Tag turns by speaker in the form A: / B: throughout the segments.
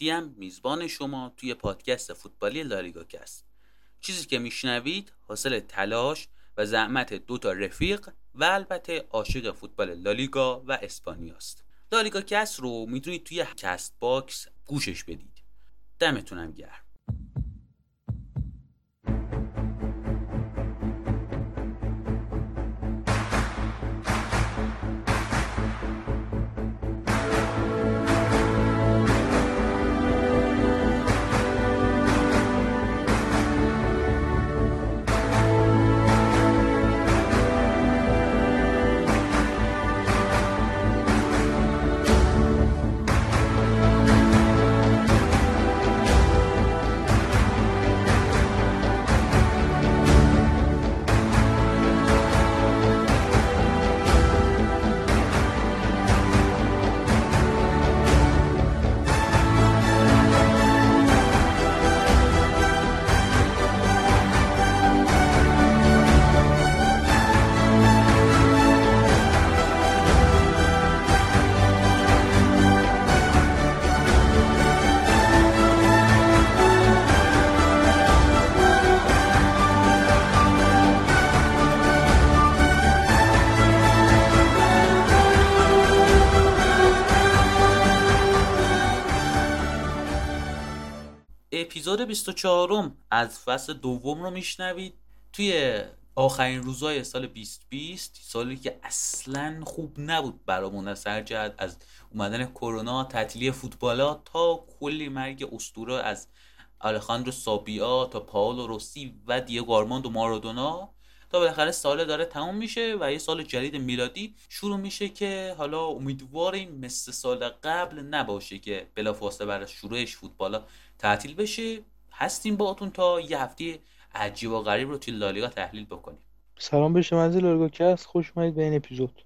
A: مهدیم میزبان شما توی پادکست فوتبالی لالیگا کست. چیزی که میشنوید حاصل تلاش و زحمت دو تا رفیق و البته عاشق فوتبال لالیگا و اسپانیاست لالیگا کست رو می‌تونید توی کست باکس گوشش بدید. دمتونم گرم. اپیزود 24 از فصل دوم رو میشنوید. توی آخرین روزای سال 2020 سالی که اصلا خوب نبود برامون از هر جهت از اومدن کرونا تعطیلی فوتبالا تا کلی مرگ اسطوره از آلخاندرو سابیا تا پاولو روسی و دیگو آرماندو مارادونا. تا بالاخره سال داره تموم میشه و یه سال جدید میلادی شروع میشه که حالا امیدواریم مثل سال قبل نباشه که بلافاصله از شروعش فوتبالا تعطیل بشه. هستیم باهاتون تا یه هفته عجیب و غریب رو توی لالیگا تحلیل بکنیم.
B: سلام به شما از لالیگا خوش اومدید به این اپیزود.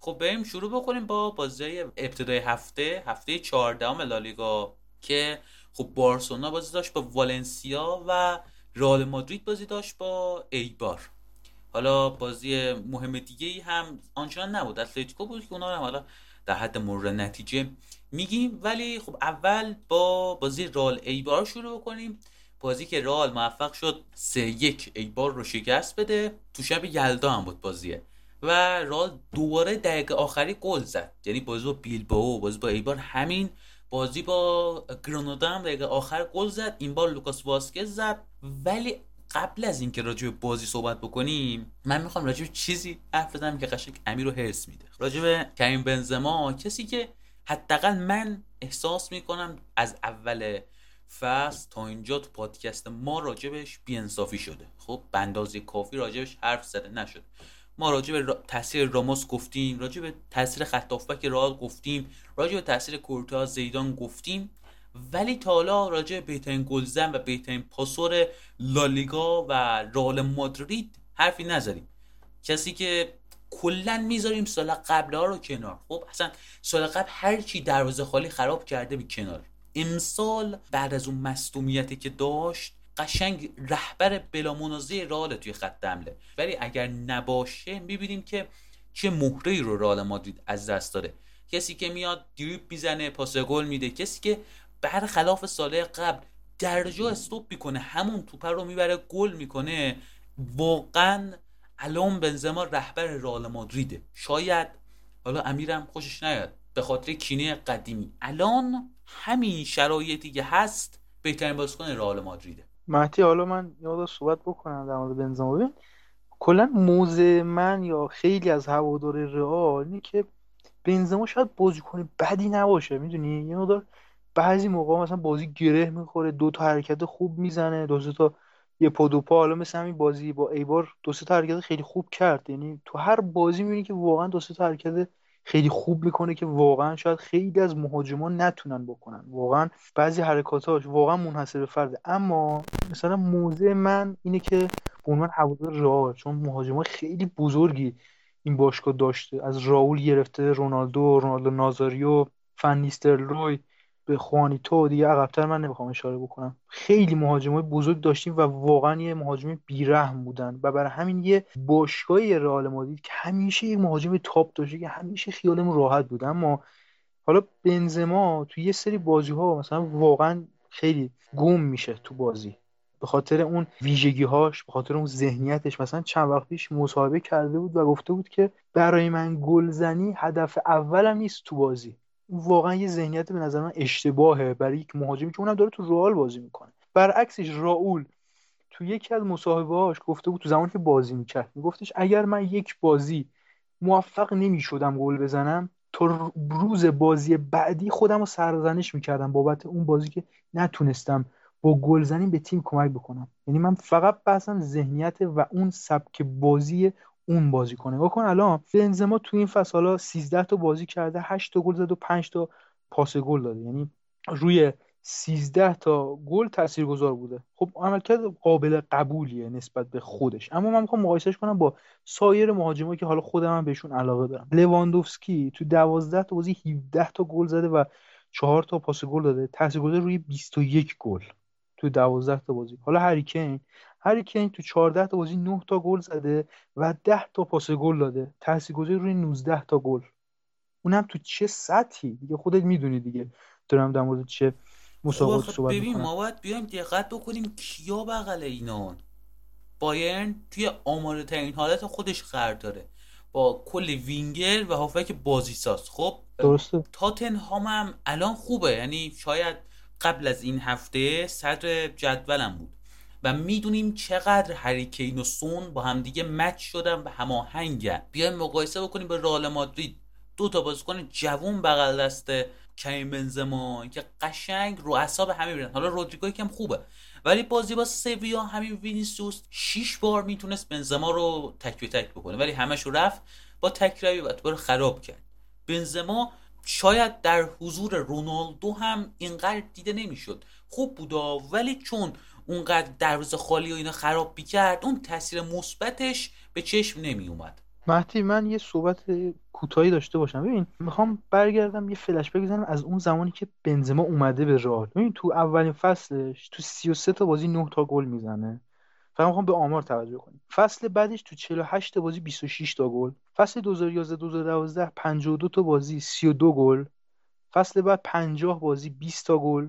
A: خب بریم شروع بکنیم با بازی ابتدای هفته هفته 14 لالیگا که خب بارسلونا بازی داشت با والنسیا و رئال مادرید بازی داشت با ایبار. حالا بازی مهم دیگه ای هم آنچنان نبود. اتلتیکو بود که اونا هم حالا در حد مورد نتیجه میگیم. ولی خب اول با بازی رال ایبار شروع کنیم بازی که رال موفق شد سه یک ایبار رو شکست بده. تو شب یلدا هم بود بازیه. و رال دوباره دقیقه آخری گل زد. یعنی بازی با بیلبائو بازی با ایبار همین بازی با گرانادا هم دقیقه آخر گل زد. این بار لوکاس واسکز زد. ولی قبل از اینکه راجع به بازی صحبت بکنیم من می‌خوام راجع به چیزی حرف بزنم که قشنگ امیر رو هرس میده. راجع به کریم بنزما کسی که حداقل من احساس می‌کنم از اول فصل تا اینجا تو پادکست ما راجبش بیانصافی شده. خب به اندازه کافی راجبش حرف زده نشد. ما راجع به. تاثیر راموس گفتیم راجع به تاثیر خط رئال گفتیم راجع به تاثیر کورتا زیدان گفتیم. ولی تا حالا راجع به بهترین گلزن و بهترین پاسور لالیگا و رئال مادرید حرفی نزدیم. کسی که کلا می‌ذاریم سال قبل ها رو کنار. خب اصلا سال قبل هر چی دروازه خالی خراب کرده به کنار. امسال بعد از اون مصدومیتی که داشت قشنگ رهبر بلا منازعه رئال توی خط حمله. ولی اگر نباشه می‌بینیم که چه مهره رو رئال مادرید از دست داره کسی که میاد دریپ می‌زنه پاس گل میده. کسی که برخلاف سال قبل درجا استوب می‌کنه همون توپ رو می‌بره گل می‌کنه. واقعا الان بنزما رهبر رئال مادریده. شاید حالا امیرم خوشش نیاد به خاطر کینه قدیمی. الان همین شرایطی که هست بهترین بازیکن رئال مادریده.
B: مهدی حالا من یاد صحبت بکنم در مورد بنزما. ببین کلا موضع من یا خیلی از هوادار رئال اینه که بنزما شاید بازیکن بدی نباشه می‌دونی؟ یه مقدار بعضی موقع مثلا بازی گره می‌خوره دو تا حرکت خوب می‌زنه دو تا یه پا دو پا. حالا مثل همین بازی با ایبار دو تا حرکت خیلی خوب کرد. یعنی تو هر بازی می‌بینی که واقعا دو تا حرکت خیلی خوب می‌کنه که واقعا شاید خیلی از مهاجمان نتونن بکنن. واقعا بعضی حرکاتاش واقعا منحصر به فرده. اما مثلا موضع من اینه که به عنوان هوادار رئال چون مهاجمان خیلی بزرگی این باشگاه داشته. از راول گرفته رونالدو رونالدو نازاریو فن روی به خوانیتو دیگه عقبتر من نمی‌خوام اشاره بکنم. خیلی مهاجمای بزرگ داشتیم و واقعا یه مهاجم بیرحم بودن و برای همین یه باشگاهی رئال مادرید که همیشه یه مهاجم تاپ داشته که همیشه خیالمون راحت بود. اما حالا بنزما تو یه سری بازی ها مثلا واقعا خیلی گم میشه تو بازی. به خاطر اون ویژگی هاش به خاطر اون ذهنیتش. مثلا چند وقت پیش مصاحبه کرده بود و گفته بود که برای من گلزنی هدف اولم نیست تو بازی. واقعا یه ذهنیت به نظر من اشتباهه برای یک مهاجمی که اونم داره تو رئال بازی می‌کنه. برعکسش راول تو یکی از مصاحبه‌هاش گفته بود تو زمانی که بازی می‌کرد میگفتش اگر من یک بازی موفق نمی‌شدم گل بزنم تا روز بازی بعدی خودم رو سرزنش می‌کردم بابت اون بازی که نتونستم با گلزنی به تیم کمک بکنم. یعنی من فقط بحثم ذهنیت و اون سبک بازی اون بازی کنه. نگاه کن الان بنزما تو این فصل حالا 13 تا بازی کرده 8 تا گل زد و 5 تا پاس گل داده. یعنی روی 13 تا گل تاثیرگذار بوده. خب عملکرد قابل قبولیه نسبت به خودش. اما من می‌خوام مقایسهش کنم با سایر مهاجمایی که حالا خودم هم بهشون علاقه دارم. لواندوفسکی تو 12 تا بازی 17 تا گل زده و 4 تا پاس گل داده. تاثیرگذار روی 21 گل تو 12 تا بازی. حالا هریکین هری کین تو 14 تا بازی 9 تا گل زده و 10 تا پاس گل داده. تاثیرگذاری روی 19 تا گل. اونم تو چه سطحی؟ دیگه خودت می‌دونی دیگه. دارم در مورد چه مسابقاتی صحبت
A: ببین ما باید بیایم دقت بکنیم کیا بغل اینان بایرن توی آماده ترین حالت خودش قرار داره. با کل وینگر و هافک بازی ساز خب
B: درسته.
A: تاتنهام هم الان خوبه. یعنی شاید قبل از این هفته صدر جدولم بود. و می‌دونیم چقدر هریکین و سون با همدیگه مچ شدن و هماهنگن. بیایم مقایسه بکنیم به رئال مادرید. دو تا بازیکن جوون بغل دست کریم بنزما که قشنگ رو اعصاب همه میرن حالا رودریگو کم خوبه ولی بازی با سویا همین وینیسیوس 6 بار می‌تونست بنزما رو تک تک بکنه ولی همش رفت با تک و تو خراب کرد. بنزما شاید در حضور رونالدو هم اینقدر دیده نمی‌شد. خوب بودا ولی چون اونقدر دروازه خالی و اینا خراب بیکرد اون تاثیر مثبتش به چشم نمی اومد
B: مهدی من یه صحبت کوتاهی داشته باشم. ببین می‌خوام برگردم یه فلش بزنم از اون زمانی که بنزما اومده به رئال. ببین تو اولین فصلش تو 33 تا بازی 9 تا گل می‌زنه. فقط می‌خوام به آمار توجه کنیم. فصل بعدش تو 48 تا بازی 26 تا گل. فصل 2011 2012 52 تا بازی 32 گل. فصل بعد 50 بازی 20 تا گل.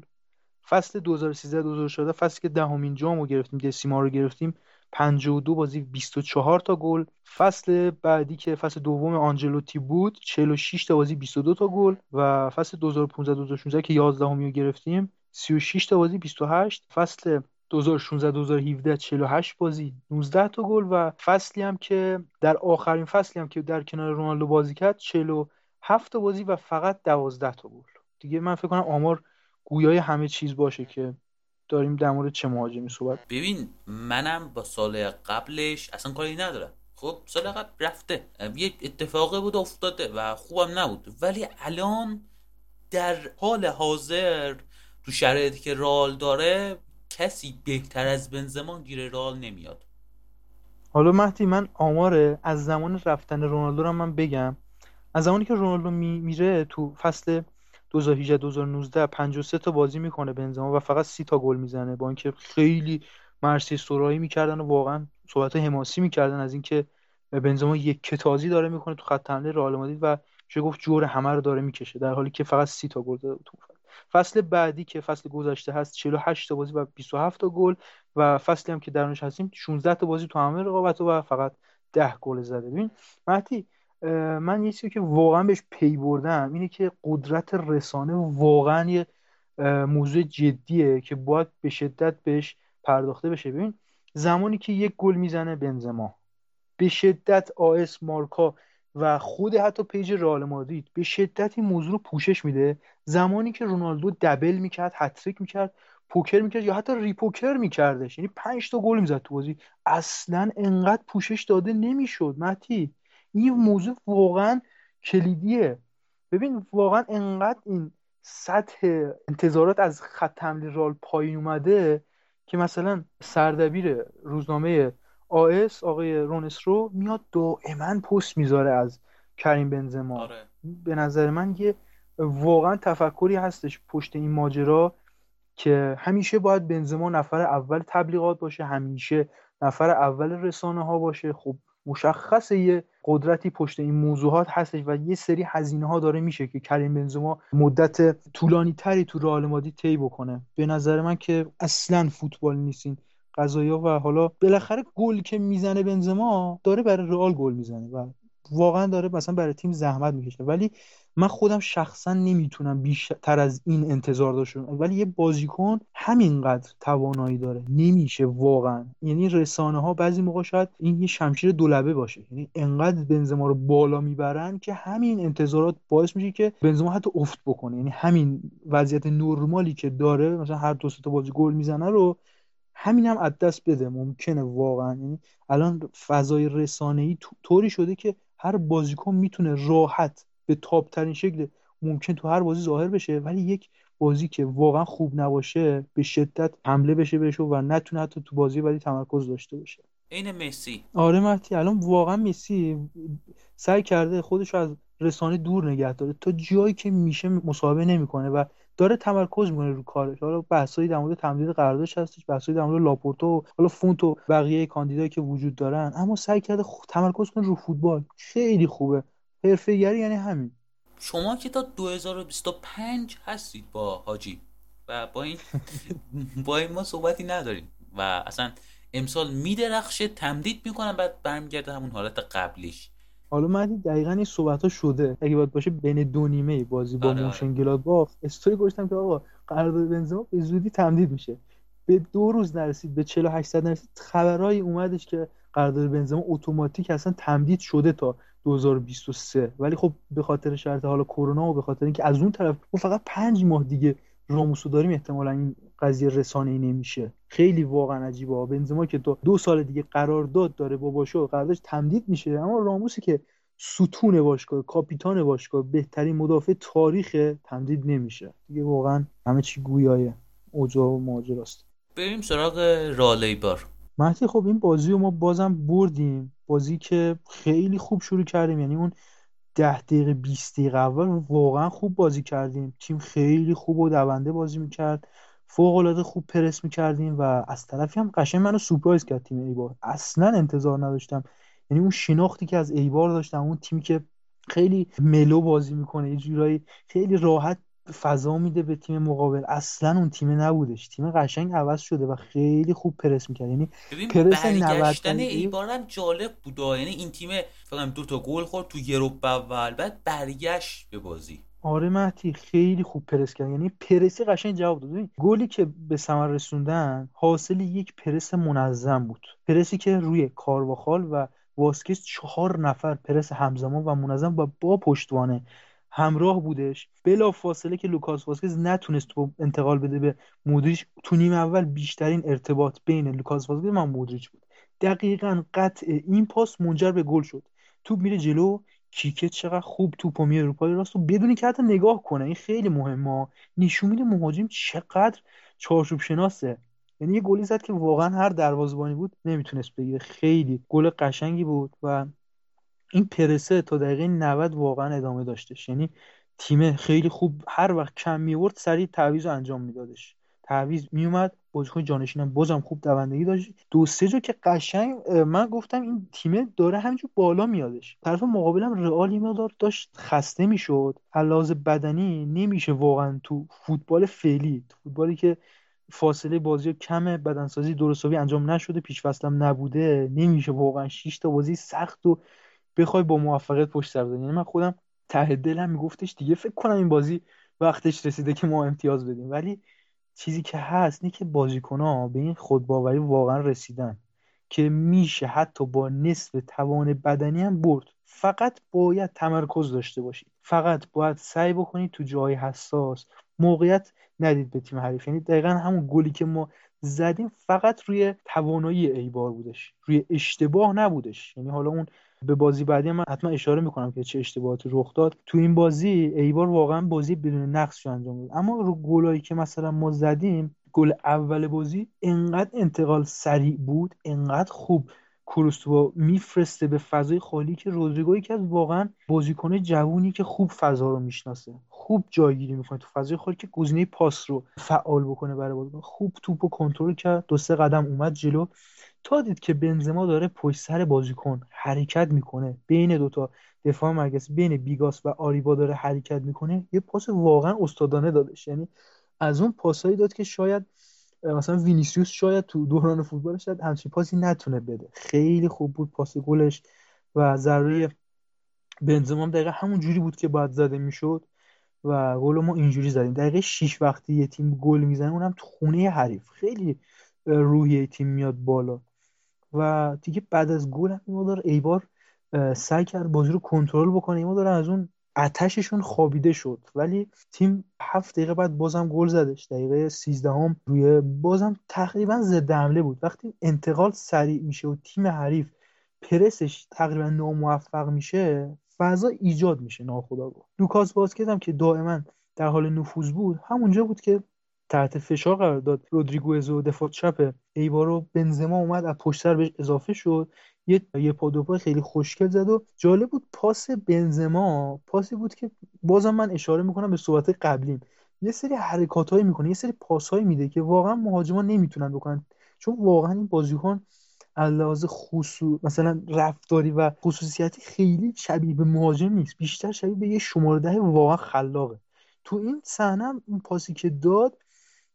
B: فصل 2013 2014 فصلی که دهمین جام رو گرفتیم دسیما رو گرفتیم 52 بازی 24 تا گل. فصل بعدی که فصل دوم آنجلوتی بود 46 تا بازی 22 تا گل. و فصل 2015 2016 که 11 رو گرفتیم 36 تا بازی 28 فصل 2016 2017 48 بازی 19 تا گل. و فصلی هم که در آخرین فصلی هم که در کنار رونالدو بازی کرد 47 تا بازی و فقط 12 تا گل. دیگه من فکر کنم آمار گویای همه چیز باشه که داریم در مورد چه مهاجمی صحبت
A: ببین منم با سال قبلش اصلا کاری ندارم. خب سال قبل رفته. یه اتفاقی بود افتاده و خوبم نبود. ولی الان در حال حاضر تو شرایطی که رال داره کسی بهتر از بنزما گیر رال نمیاد.
B: حالا مهدی من آماره از زمان رفتن رونالدو رو من بگم. از زمانی که رونالدو میره تو فصل 2018 2019 53 تا بازی می‌کنه بنزما و فقط 30 تا گل می‌زنه. با اینکه خیلی مرسی سورایی می‌کردن و واقعا صحبت حماسی می‌کردن از اینکه بنزما یک کتازی داره می‌کنه تو خط حمله رئال مادرید و چه گفت جور همه رو داره می‌کشه در حالی که فقط 30 تا گل داده تو فصل. بعدی که فصل گذشته هست 48 تا بازی و 27 تا گل و فصلی هم که درونش هستیم 16 تا بازی تو همه رقابت و فقط 10 گل زده. ببین مهدی من یه چیزی که واقعا بهش پی بردم اینه که قدرت رسانه واقعا یه موضوع جدیه که باید به شدت بهش پرداخته بشه. ببین زمانی که یک گل می‌زنه بنزما به شدت آس مارکا و خود حتی پیج رئال مادرید به شدت این موضوع رو پوشش میده. زمانی که رونالدو دبل می‌کرد هتریک می‌کرد پوکر می‌کرد یا حتی ریپوکر میکردش یعنی پنج تا گل می‌زد تو بازی اصلا انقدر پوشش داده نمی‌شد. متی این موضوع واقعا کلیدیه. ببین واقعا انقدر این سطح انتظارات از خط حمله رال پایین اومده که مثلا سردبیر روزنامه آس آقای رونسرو میاد دائما پست می‌ذاره از کریم بنزما.
A: آره.
B: به نظر من یه واقعا تفکری هستش پشت این ماجرا که همیشه باید بنزما نفر اول تبلیغات باشه همیشه نفر اول رسانه ها باشه. خب مشخصه یه قدرتی پشت این موضوعات هستش و یه سری هزینه ها داره میشه که کریم بنزما مدت طولانی تری تو رئال مادرید طی بکنه. به نظر من که اصلا فوتبال نیستین. قضایا و حالا بالاخره گل که می‌زنه بنزما داره برای رئال گل می‌زنه. و واقعا داره مثلا برای تیم زحمت می‌کشه. ولی من خودم شخصا نمی‌تونم بیشتر از این انتظار داشته. ولی یه بازیکن همینقدر توانایی داره. نمیشه واقعا. یعنی رسانه ها بعضی موقع شاید این یه شمشیر دولبه باشه. یعنی انقدر بنزما رو بالا می‌برن که همین انتظارات باعث میشه که بنزما حتی افت بکنه. یعنی همین وضعیت نرمالی که داره مثلا هر دو تا بازی گل می‌زنه رو همین هم از دست بده. ممکنه واقعا. یعنی الان فضای رسانه‌ای طوری شده که هر بازیکن می‌تونه راحت به تاپ ترین شکل ممکن تو هر بازی ظاهر بشه ولی یک بازی که واقعا خوب نباشه به شدت حمله بشه بهش و نتونه حتی تو بازی بعدی تمرکز داشته باشه.
A: عین مسی.
B: آره مهدی الان واقعا مسی سعی کرده خودش رو از رسانه دور نگه داره. تا جایی که میشه مصاحبه نمی‌کنه و داره تمرکز می‌کنه رو کارش. حالا بحثایی در مورد تمدید قراردادش هستش بحثایی در مورد لاپورتو و حالا فونت و بقیه کاندیدایی که وجود دارن. اما سعی کرده تمرکز کنه رو فوتبال. خیلی خوبه. حرفه‌گری یعنی همین.
A: شما که تا 2025 هستید با حاجی و با این با این ما صحبتی نداریم و اصلا امسال میدرخشه تمدید می‌کنن بعد برمیگرده همون حالت قبلیش.
B: حالا من دقیقا این صحبت ها شده. اگه باید باشه بین دو نیمه بازی با
A: آره
B: موشن
A: آره.
B: گلادباخ استوری گذاشتم که آقا قرارداد بنزما به زودی تمدید میشه. به دو روز نرسید به 48 ساعت نرسید. خبرایی اومدش که قرارداد بنزما اتوماتیک اصلا تمدید شده تا 2023 ولی خب به خاطر شرط حالا کرونا و به خاطر اینکه از اون طرف ما فقط پنج ماه دیگه راموسو داریم احتمالا این قضیه رسانه ای نمیشه. خیلی واقعا عجیبه. بنزما که تو دو سال دیگه قرارداد داره با باشگاه قراردادش تمدید میشه. اما راموسی که ستون باشگاه کاپیتان باشگاه بهترین مدافع تاریخ تمدید نمیشه. دیگه واقعا همه چی گویای اوجا و ماجراست.
A: بریم سراغ رالیبار
B: مهدی خب این بازی رو ما بازم بردیم. بازی که خیلی خوب شروع کردیم. یعنی اون ده دقیقه 20 دقیقه اول واقعا خوب بازی کردیم. تیم خیلی خوب و دونده بازی می‌کرد. فوق العاده خوب پرس می‌کردیم و از طرفی هم قشنگ منو سورپرایز کرد تیم ایبار. اصلا انتظار نداشتم. یعنی اون شناختی که از ایبار داشتم اون تیمی که خیلی ملو بازی می‌کنه یه جورایی خیلی راحت فضا میده به تیم مقابل. اصلا اون تیم نبودش. تیم قشنگ عوض شده و خیلی خوب پرس می‌کرد. یعنی پرس 90
A: برگشتن
B: دقیقه
A: ایبار هم جالب بود. یعنی این تیم فقط دو تا گل خورد تو یه اول بعد برگشت به بازی.
B: آره مهدی خیلی خوب پرس کرد یعنی پرسی قشنگ جواب داد. گلی که به ثمر رسوندن حاصل یک پرس منظم بود. پرسی که روی کارواخال و واسکس چهار نفر پرس همزمان و منظم و با پشتوانه همراه بودش. بلا فاصله که لوکاس واسکز نتونست توپو انتقال بده به مودریچ تو نیم اول بیشترین ارتباط بین لوکاس واسکز و مودریچ بود. دقیقا قطع این پاس منجر به گل شد. توپ میره جلو. کیکه چقدر خوب توپو میره رو پای راست و بدون اینکه حتی نگاه کنه. این خیلی مهمه. نشون میده مهاجم چقدر چارچوب شناسه یعنی یه گلی زد که واقعا هر دروازه‌بانی بود نمی‌تونست بگیره. خیلی گل قشنگی بود و این پرسه تا دقیقه 90 واقعا ادامه داشتش. یعنی تیم خیلی خوب هر وقت کم میورد سریع تعویض انجام میدادش. تعویض میومد. بازیکن جانشینم بازم خوب دوندگی داشت. دو سه جا که قشنگ من گفتم این تیم داره همینجور بالا میادش. طرف مقابلم رئال یه داشت خسته می‌شد. لحاظ بدنی نمیشه واقعا تو فوتبال فعلی. تو فوتبالی که فاصله بازی کمه بدنسازی درستابی انجام نشده پیش فصلم نبوده نمیشه واقعا 6 تا بازی سخت و بخوای با موفقیت پشت سر یعنی من خودم ته دلم میگفتش دیگه فکر کنم این بازی وقتش رسیده که ما امتیاز بدیم. ولی چیزی که هست اینه که بازیکنها به این خودباوری واقعا رسیدن که میشه حتی با نصف توان بدنی هم برد. فقط باید تمرکز داشته باشید. فقط باید سعی بکنید تو جای حساس موقعیت ندید به تیم حریف. یعنی دقیقا همون گلی که ما زدیم فقط روی توانایی ایبار بودش. روی اشتباه نبودش. یعنی حالا اون به بازی بعدی من حتما اشاره می‌کنم که چه اشتباهاتی رخ داد. تو این بازی ایبار واقعا بازی بدون نقص انجام داد. اما رو گلایی که مثلا ما زدیم گل اول بازی انقدر انتقال سریع بود انقدر خوب کروستوا میفرسته به فضای خالی که رودریگو یکی از واقعا بازیکن جوونی که خوب فضا رو می‌شناسه. خوب جایگیری می‌کنه تو فضای خالی که گزینه پاس رو فعال بکنه برای بازیکن خوب توپ رو کنترل کرد. دو سه قدم اومد جلو. تا دید که بنزما داره پشت سر بازیکن حرکت می‌کنه. بین دوتا دفاع مرکزی بین بیگاس و آریبا داره حرکت می‌کنه. یه پاس واقعا استادانه دادش. یعنی از اون پاسایی داد که شاید مثلا وینیسیوس شاید تو دوران فوتبالش شاید همچین پاسی نتونه بده. خیلی خوب بود پاس گلش و ضربه‌ی بنزما هم دقیقا همون جوری بود که باید زده می‌شد و گل ما اینجوری زدیم. دقیقه 6 وقتی یه تیم گل می‌زنه اونم تو خونه حریف. خیلی روحیه تیم میاد بالا. و دیگه بعد از گل هم این ایبار سعی کرد بازی رو کنترل بکنه. این داره از اون اتششون خوابیده شد. ولی تیم هفت دقیقه بعد بازم گل زدش. دقیقه 13 هم روی بازم تقریبا ضد حمله بود. وقتی انتقال سریع میشه و تیم حریف پرسش تقریبا ناموفق میشه فضا ایجاد میشه ناخداگاه لوکاس واسکز هم که دائما در حال نفوذ بود همونجا بود که تحت فشار قرار داد. رودریگوز و دفاع چپ ایبارو بنزما اومد از پشت سر بهش اضافه شد. یه یه پا خیلی خوشگل زد و جالب بود پاس بنزما پاسی بود که بازم من اشاره می‌کنم به صحبت قبلیم. یه سری حرکاتهایی می‌کنه یه سری پاسهایی میده که واقعا مهاجما نمی‌تونن بکنن. چون واقعا این بازیکن از لحاظ خصوص مثلا رفتاری و خصوصیتی خیلی شبیه به مهاجم نیست. بیشتر شبیه به یه شماره ده واقعا خلاقه. تو این صحنه این پاسی که داد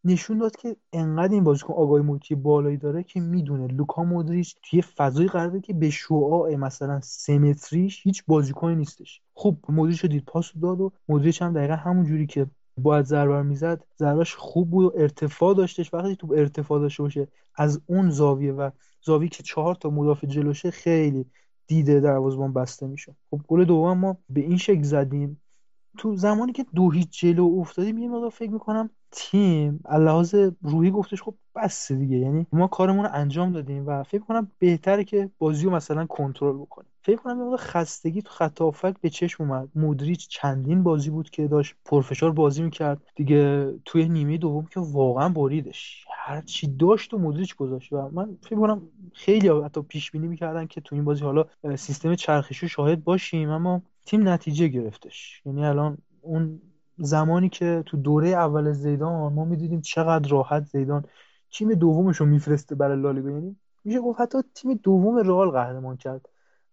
B: نشون داد که انقدر این بازیکن آگاهی محیطی بالایی داره که می‌دونه لوکا مودریچ توی فضای قراره که به شعاع مثلا سمتریش هیچ بازیکنی نیستش. خب مودریچ دید پاس داد و مودریچ هم دقیقا همون جوری که باید ضربه می‌زد ضربش خوب بود و ارتفاع داشتش. وقتی تو ارتفاع داشته باشه از اون زاویه و زاویه که چهار تا مدافع جلوشه خیلی دیده دروازه‌بان بسته میشه خب گل دوم ما به این شکل زدیم. تو زمانی که دو هیچ جلو افتادیم یه مقدار فکر می‌کنم تیم لحاظ روحی گفتش خب بس دیگه. یعنی ما کارمون رو انجام دادیم و فکر کنم بهتره که بازی رو مثلا کنترل بکنیم. فکر کنم یه خستگی تو خط به چشم اومد. مودریچ چندین بازی بود که داشت پرفشار بازی می‌کرد. دیگه توی نیمه دوم که واقعا بریدش. هر چی داشت و مودریچ گذاشت و من فکر کنم خیلی حتی پیش بینی می‌کردن که تو این بازی حالا سیستم چرخشی شاهد باشیم اما تیم نتیجه گرفتش. یعنی الان اون زمانی که تو دوره اول زیدان ما می‌دیدیم چقدر راحت زیدان تیم دومش رو میفرسته برای لالیگا. یعنی میشه گفت حتی تیم دوم رئال قهرمان کرد.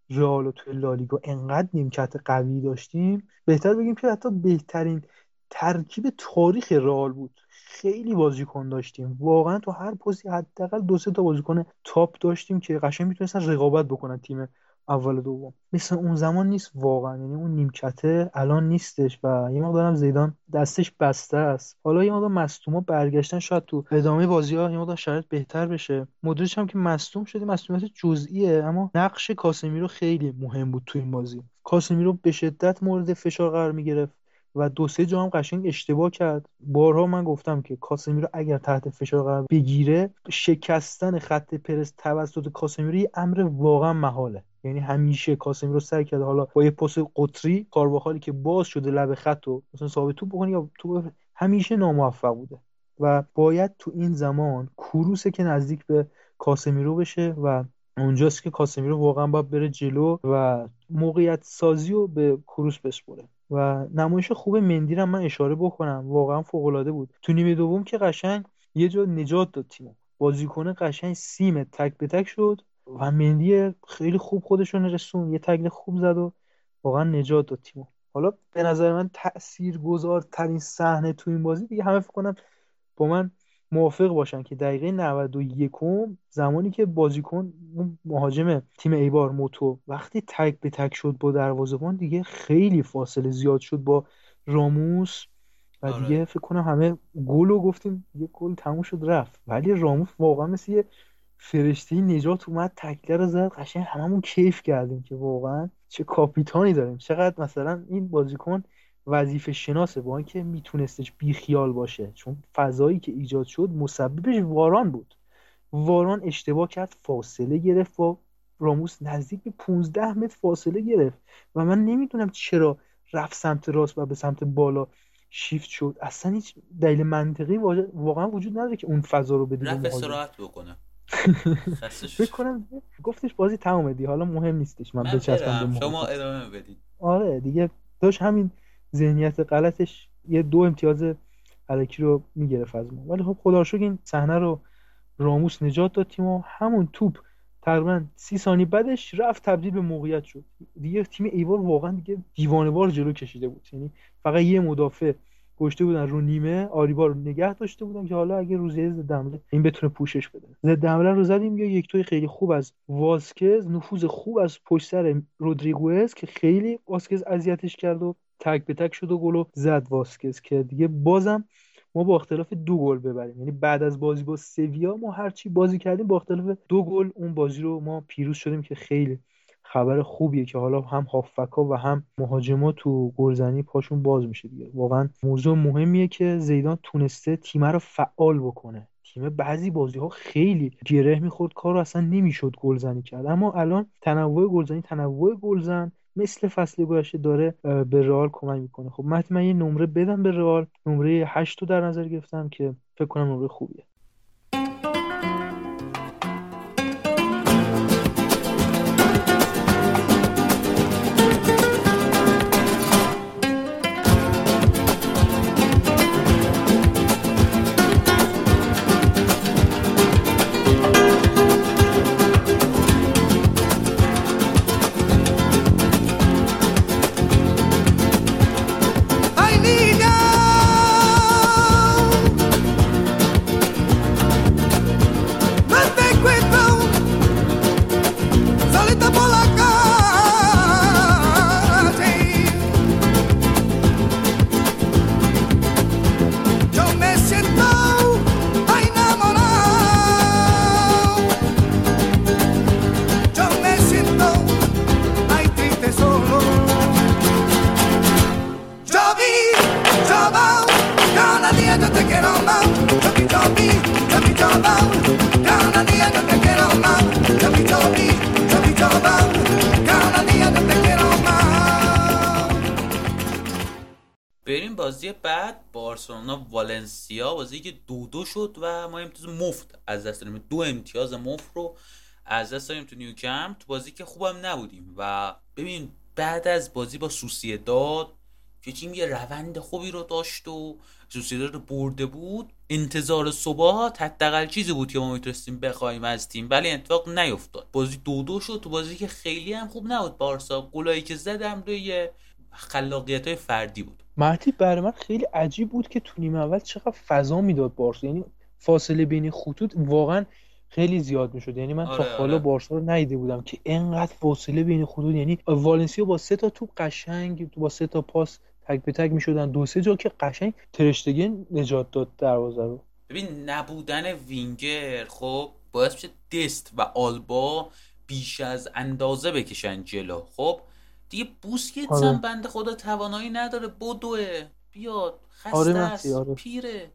B: رئال رو توی لالیگا انقدر نیمکت قوی داشتیم. بهتر بگیم که حتی بهترین ترکیب تاریخ رئال بود. خیلی بازیکن داشتیم. واقعا تو هر پستی حداقل دو سه تا بازیکن تاپ داشتیم که قشنگ می‌تونستن رقابت بکنن تیم اول دوم. مثل اون زمان نیست واقعا. یعنی اون نیمکته الان نیستش و یه مقدارم زیدان دستش بسته است. حالا یه مقدار مصدوما برگشتن شاید تو ادامه بازی ها یه مقدار شاید بهتر بشه. مدرش هم که مصدوم شده مصدومیت جزئیه اما نقش کاسمیرو خیلی مهم بود تو این بازی. کاسمیرو به شدت مورد فشار قرار می‌گرفت و دو سه جا هم قشنگ اشتباه کرد. بارها من گفتم که کاسمیرو اگر تحت فشار قرار بگیره شکستن خط پرس توسط کاسمیرو یه امر واقعا محاله. یعنی همیشه کاسمی رو سعی کرده حالا با یه پاس قطری کارواخالی که باز شده لب خط رو مثلا ثابت توپ بکنه یا تو همیشه ناموفق بوده. و باید تو این زمان کروسه که نزدیک به کاسمیرو بشه و اونجاست که کاسمیرو واقعا باید بره جلو و موقعیت سازی رو به کروس بسپره. و نمایش خوب مندی رو من اشاره بکنم واقعا فوق العاده بود. تو نیمه دوم که قشنگ یه جا نجات داد تیم بازیکن قشنگ سیم تک به تک شد. و مندی خیلی خوب خودشون رسون یه تگل خوب زد و واقعا نجات داد تیمو حالا به نظر من تأثیر ترین صحنه تو این بازی دیگه همه فکر کنم با من موافق باشن که دقیقه 91 زمانی که بازیکن اون مهاجم تیم ایبار موتو وقتی تک به تک شد با دروازه‌بان دیگه خیلی فاصله زیاد شد با راموس و آره. دیگه فکر کنم همه گل رو گفتیم یه گل تموم شد رفت ولی راموس واقعا مثل یه فرشته نجات اومد تکله رو زد قشنگ هممون کیف کردیم که واقعا چه کاپیتانی داریم. چقدر مثلا این بازیکن وظیفه شناسه با اینکه میتونستش بیخیال باشه. چون فضایی که ایجاد شد مسببش واران بود. واران اشتباه کرد فاصله گرفت با راموس نزدیک به 15 متر فاصله گرفت. و من نمی‌دونم چرا رفت سمت راست و به سمت بالا شیفت شد. اصلا هیچ دلیل منطقی واقعا وجود نداره که اون فضا رو بده
A: رفت استراحت بکنه.
B: فکر کنم گفتش بازی تمومه دی حالا مهم نیستش. من,
A: من
B: بچسبم.
A: شما ادامه بدید.
B: آره دیگه. داشت همین ذهنیت غلطش یه دو امتیاز علکی رو می‌گرفت از ما. ولی خب خدا شکر این صحنه رو راموس نجات داد تیم و همون توپ تقریبا سی ثانیه بعدش رفت تبدیل به موقعیت شد. دیگه تیم ایوار واقعا دیگه دیوانه وار جلو کشیده بود. یعنی فقط یه مدافع گشته بودن رو نیمه آریبا رو نگه داشته بودن که حالا اگه روزی ضد حمله این بتونه پوشش بده. ضد حمله رو زدیم یا یک توی خیلی خوب از واسکز نفوذ خوب از پشت سر رودریگوز که خیلی واسکز اذیتش کرد و تک به تک شد و گل زد واسکز که دیگه بازم ما با اختلاف دو گل ببریم. یعنی بعد از بازی با سویا ما هرچی بازی کردیم با اختلاف دو گل اون بازی رو ما پیروز شدیم که خیلی خبر خوبیه که حالا هم هافکا و هم مهاجما تو گلزنی پاشون باز میشه دیگه. واقعا موضوع مهمیه که زیدان تونسته تیم رو فعال بکنه. تیم بعضی بازی ها خیلی گره می‌خورد کار رو اصلا نمی‌شد گلزنی کرد. اما الان تنوع گلزنی تنوع گلزن مثل فصل گذشته داره به رئال کمک می‌کنه. خب من یه نمره بدم به رئال. نمره 8 رو در نظر گرفتم که فکر کنم نمره خوبیه.
A: شد و ما امتیاز مفت از دست داریم دو امتیاز مفت رو از دست داریم تو نیوکم تو بازی که خوبم نبودیم. و ببین بعد از بازی با سوسیه داد که تیم یه روند خوبی رو داشت و سوسیه رو برده بود انتظار صبح حداقل چیزی بود که ما می‌تونستیم بخوایم از تیم. ولی اتفاق نیفتاد. بازی دو دو شد. تو بازی که خیلی هم خوب نبود. بارسا گلایی که زدم روی خلاقیت های فردی بود.
B: مرتی برای من خیلی عجیب بود که تو نیمه اول چقدر فضا می‌داد بارسا. یعنی فاصله بین خطوط واقعا خیلی زیاد می‌شد. یعنی من تا
A: آره،
B: حالا
A: آره.
B: بارسا رو ندیده بودم که انقدر فاصله بین خطوط. یعنی والنسیا با سه تا توپ قشنگ با سه تا پاس تک به تک می‌شدن. دو سه جا که قشنگ ترشتگن نجات داد دروازه رو.
A: ببین نبودن وینگر خب باعث میشه دست و آلبا بیش از اندازه بکشن جلو. خب دیگه بوسکتس
B: آره.
A: هم بنده خدا توانایی نداره. بدوه. بیاد. خسته
B: آره
A: است.
B: آره.
A: پیره.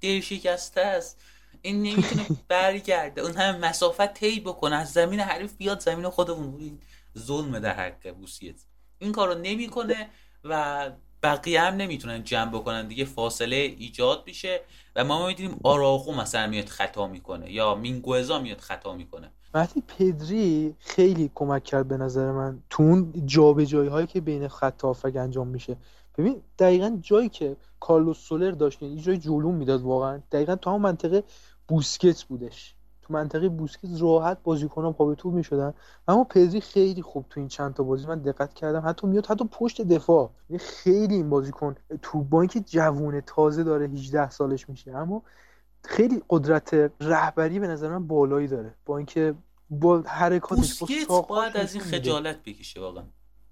A: دل شکسته است. این نمی‌تونه برگرده. اون هم مسافت طی بکنه. از زمین حریف بیاد زمین خودمون. این ظلم در حق بوسکتس این کارو نمی‌کنه و بقیه هم نمی‌تونن جمع بکنن. دیگه فاصله ایجاد میشه و ما می‌دونیم آراخو مثلا میاد خطا می‌کنه یا مینگوزا میاد خطا می‌کنه.
B: وقتی پدری خیلی کمک کرد به نظر من تو اون جابجایی هایی که بین خط هافک انجام میشه. ببین دقیقا جایی که کارلوس سولر داشت یعنی جای جلوم می‌داد واقعا دقیقا تو همون منطقه بوسکت بودش. تو منطقه بوسکت راحت بازیکنان پا به توپ می‌شدن. اما پدری خیلی خوب تو این چند تا بازی من دقت کردم. حتی میاد حتی پشت دفاع. یعنی خیلی این بازیکن تو با اینکه جوونه تازه داره 18 سالش میشه. اما خیلی قدرت رهبری به نظر من بالایی داره با اینکه با حرکاتش با
A: باید از این. خجالت بکشه واقعا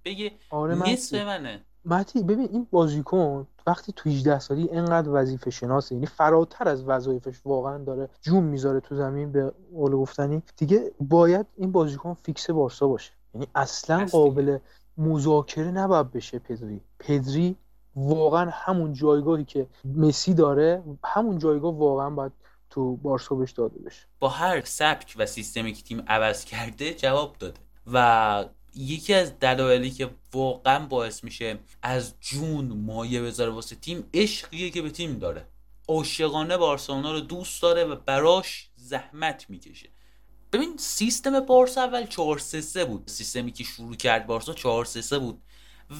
A: بگه
B: آره
A: نصف. منه
B: مهدی ببین این بازیکن وقتی تو 18 سالی اینقدر وظیفه شناسه یعنی فراتر از وظایفش واقعا داره جون می‌ذاره تو زمین به قول گفتنی دیگه باید این بازیکن فیکس بارسا باشه یعنی اصلا. قابل مذاکره نباید بشه پدری پدری واقعا همون جایگاهی که مسی داره همون جایگاه واقعا باید تو بارسا بهش داده بشه.
A: با هر سبک و سیستمی که تیم عوض کرده جواب داده. و یکی از دلایلی که واقعا باعث میشه از جون مایه بذاره واسه تیم عشقیه که به تیم داره. عاشقانه بارسلونا رو دوست داره و براش زحمت می‌کشه. ببین سیستم بارسا اول 4 3 3 بود. سیستمی که شروع کرد بارسا 4 3 3 بود.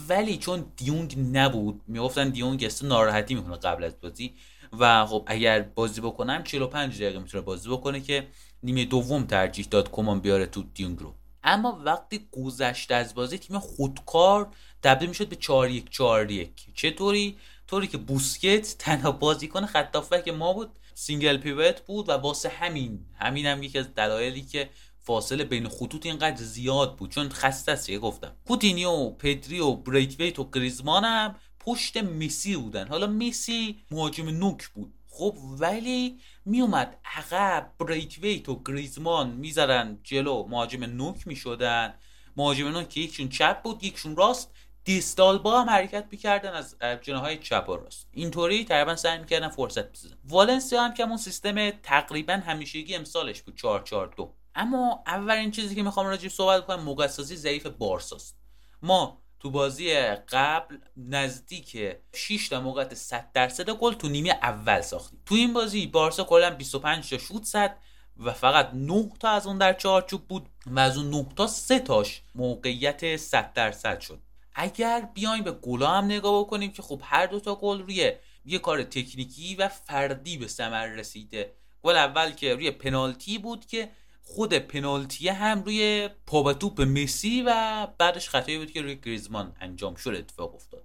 A: ولی چون دیونگ نبود می‌گفتن دیونگ احساس ناراحتی می‌کنه قبل از بازی و خب اگر بازی بکنم 45 دقیقه می‌تونه بازی بکنه که نیمه دوم ترجیح داد کمان بیاره تو دیونگ رو. اما وقتی گذشته از بازی تیم خودکار تبدیل می‌شد به 4 1 4 1 چطوری؟ طوری که بوسکتس تنها بازیکن خط هافبک ما بود single pivot بود و واسه همین همین هم یکی از دلایلی که فاصله بین خطوط اینقدر زیاد بود. چون خسته است گفتم. کوتینیو پدری و بریتویت و گریزمان هم پشت مسی بودن. حالا مسی مهاجم نوک بود. خب ولی میومد عقب بریتویت و گریزمان می‌ذارن جلو. مهاجم نوک می‌شدن. مهاجم نوک که یکشون چپ بود یکشون راست. دیستال با هم حرکت می‌کردن از جناهای چپ و راست. اینطوری تقریبا سعی می‌کردن فرصت بزنن والنسیا هم که اون سیستم تقریبا همیشگی امسالش بود 4 4 2 اما اولین چیزی که می‌خوام راجع صحبت کنم موقع سازی ضعیف بارساست. ما تو بازی قبل نزدیک 6 تا موقعیت 100 درصد گل تو نیمه اول ساختیم. تو این بازی بارسا کلا 25 تا شوت زد و فقط 9 تا از اون در چارچوب بود و از اون 9 تا 3 تاش موقعیت 100 درصد شد. اگر بیایم به گلا هم نگاه بکنیم که خب هر دو تا گل روی یه کار تکنیکی و فردی به ثمر رسیده. گل اول که روی پنالتی بود که خود پنالتی هم روی پا توپ مسی و بعدش خطایی بود که روی گریزمان انجام شد اتفاق افتاد.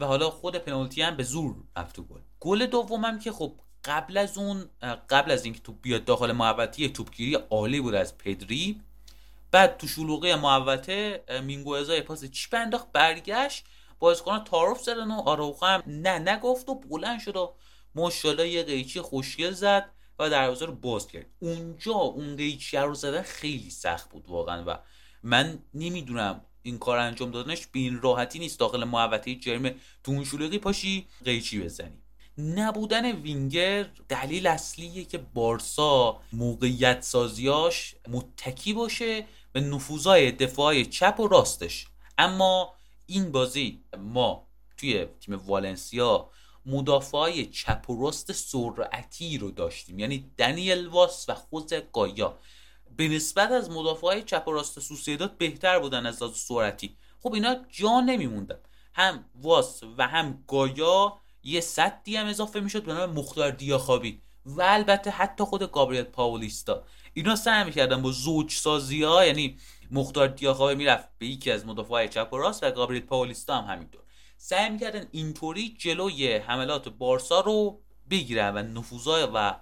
A: و حالا خود پنالتی هم به زور رفت گل. گل دومم که خب قبل از اون قبل از اینکه توپ بیاد داخل محوطه توپگیری عالی بود از پدری. بعد تو شلوغی محوطه مینگوزا پاس چیپ انداخت برگشت. بازیکنان تعارف زدن و آروخا هم نه نگفت و بلند شد و ماشاءالله یه قیچی خوشگل زد. و دروازه رو باز کرد. اونجا اون قیچی رو زدن خیلی سخت بود واقعا و من نمی‌دونم این کار انجام دادنش به این راحتی نیست. داخل محوطه جرمه تو شلوغی پاشی قیچی بزنی. نبودن وینگر دلیل اصلیه که بارسا موقعیت سازیاش متکی باشه به نفوذای دفاعی چپ و راستش. اما این بازی ما توی تیم والنسیا مدافعای چپ و راست سرعتی رو داشتیم. یعنی دنیل واس و خود گایا به نسبت از مدافعای چپ و راست سوسیداد بهتر بودن از لحاظ سرعتی. خب اینا جا نمیموندن. هم واس و هم گایا یه صدی هم اضافه می‌شد به نام مختار دیاخابی و البته حتی خود گابریل پاولیستا. اینا سعی می‌کردن با زوج سازی ها یعنی مختار دیاخابی می‌رفت به یکی از مدافعای چپ و راست و گابریل پاولیستا هم همینطور. سعی می‌کردن اینطوری جلوی حملات بارسا رو بگیرن و نفوذای و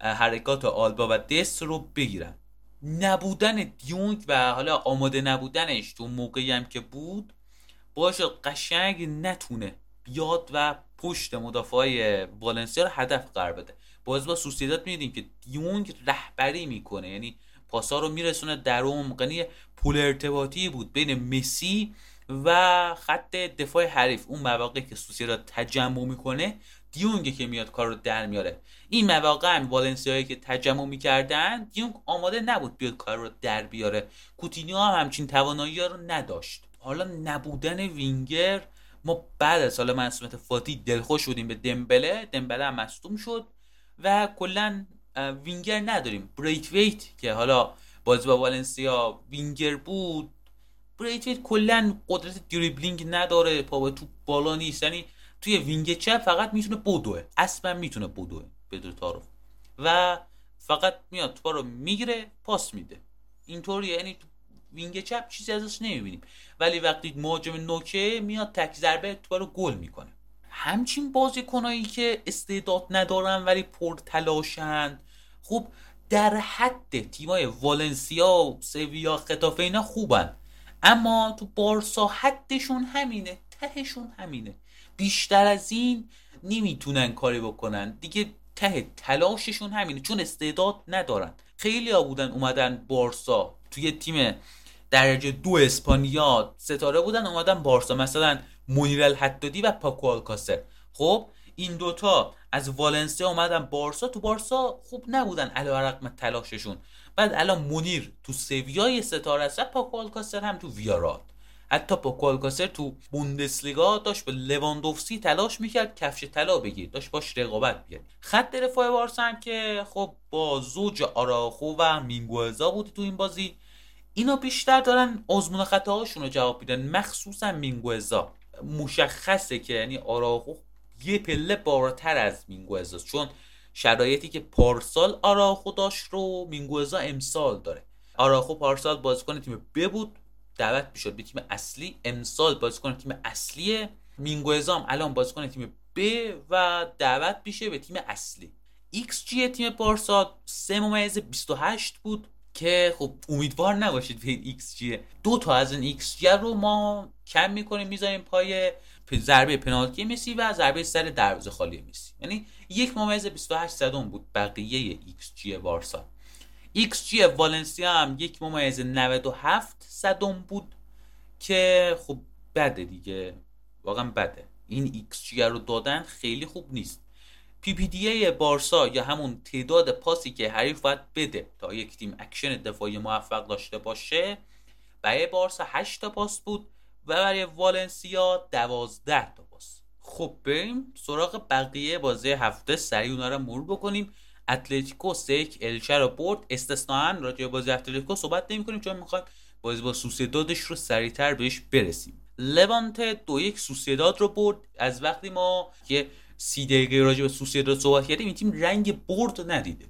A: حرکات آلبا و دست رو بگیرن. نبودن دیونگ و حالا آماده نبودنش تو موقعی هم که بود باشه قشنگ نتونه بیاد و پشت مدافعای والنسیا رو هدف قرار بده. باز با سوسیداد میدیم که دیونگ رهبری می‌کنه یعنی پاسا رو میرسونه در اون یعنی پول ارتباطی بود بین مسی و خط دفاع حریف اون مواقع که سوسیداد تجمع می‌کنه دیونگ که میاد کار رو در میاره. این مواقع هم والنسیایی که تجمع می‌کردن دیونگ آماده نبود بیاد کار رو در بیاره. کوتینیو هم همچین توانایی رو نداشت. حالا نبودن وینگر ما بعد از مصدومیت آنسو فاتی دلخوش بودیم به دمبله. دمبله هم مصدوم شد و کلا وینگر نداریم. بریت ویت که حالا بازی با والنسیا وینگر بود بریت ویت کلا قدرت دریبلینگ نداره پا به توپ بالا نیست. یعنی توی وینگ چپ فقط می‌تونه بدوه اصلا می‌تونه بدوه بدون تعارف. و فقط میاد تو رو می‌گیره پاس میده. اینطوری یعنی وینگ چپ چیزی ازش نمی‌بینیم. ولی وقتی مهاجم نوکه میاد تک ضربه تو رو گل می‌کنه. همچین بازیکنایی که استعداد ندارن ولی پر تلاشن خب در حد تیمای والنسیا و سویا خطافه اینا خوبن. اما تو بارسا حدشون همینه تهشون همینه. بیشتر از این نمی‌تونن کاری بکنن. دیگه ته تلاششون همینه چون استعداد ندارن. خیلی ها بودن اومدن بارسا. توی تیم درجه دو اسپانیا ستاره بودن اومدن بارسا. مثلا مونیر الحدادی و پاکو آلکاسر خب این دوتا از والنسیا اومدن بارسا. تو بارسا خوب نبودن علا رقم تلاششون. بعد الان منیر تو سویای ستاره است. و پاکو آلکاسر هم تو ویارال. حتی پاکو آلکاسر تو بوندسلیگا داشت به لواندوفسکی تلاش می‌کرد کفش طلا بگیر داشت باش رقابت بیاد خط دفاع بارسا هم که خب با زوج آراخو و مینگوزا بود تو این بازی. اینا بیشتر دارن آزمون خطاهاشون رو جواب میدن. مخصوصا مینگوزا مشخصه که یعنی آراخو یه پله بالاتر از مینگوزا چون شرایطی که پارسال آراخو داشت رو مینگوزا امسال داره. آراخو پارسال بازیکن تیم ب بود دعوت می‌شد به تیم اصلی. امسال بازیکن تیم اصلیه مینگوزا هم الان بازیکن تیم ب و دعوت میشه به تیم اصلی. XG تیم پارسال 3 ممیز 28 بود که خب امیدوار نباشید به این XG. دو تا از این XG رو ما کم می‌کنیم می‌ذاریم پای ضربه پنالتی مسی و ضربه سر دروازه خالی مسی. یعنی یک ممیز 28 صدم بود بقیه XG بارسا. XG والنسیا هم یک ممیز 97 صدم بود که خب بده دیگه. واقعا بده. این XG رو دادن خیلی خوب نیست. PPDA بارسا یا همون تعداد پاسی که حریف باید بده تا یک تیم اکشن دفاعی موفق داشته باشه برای بارسا 8 تا پاس بود. و برای والنسیا 12 تا پاس خب بریم سراغ بقیه بازی هفته. سریع اونا رو مرور بکنیم. اتلتیکو سه یک الچه رو برد. استثناا راجع بازی اتلتیکو صحبت نمی کنیم چون می‌خوایم بازی با سوسیدادش رو سریعتر بهش برسیم. لوانت دو یک سوسیداد رو برد. از وقتی ما که سی دقیقه راجع به سوسیداد صحبت کردیم این تیم رنگ برد ندیده.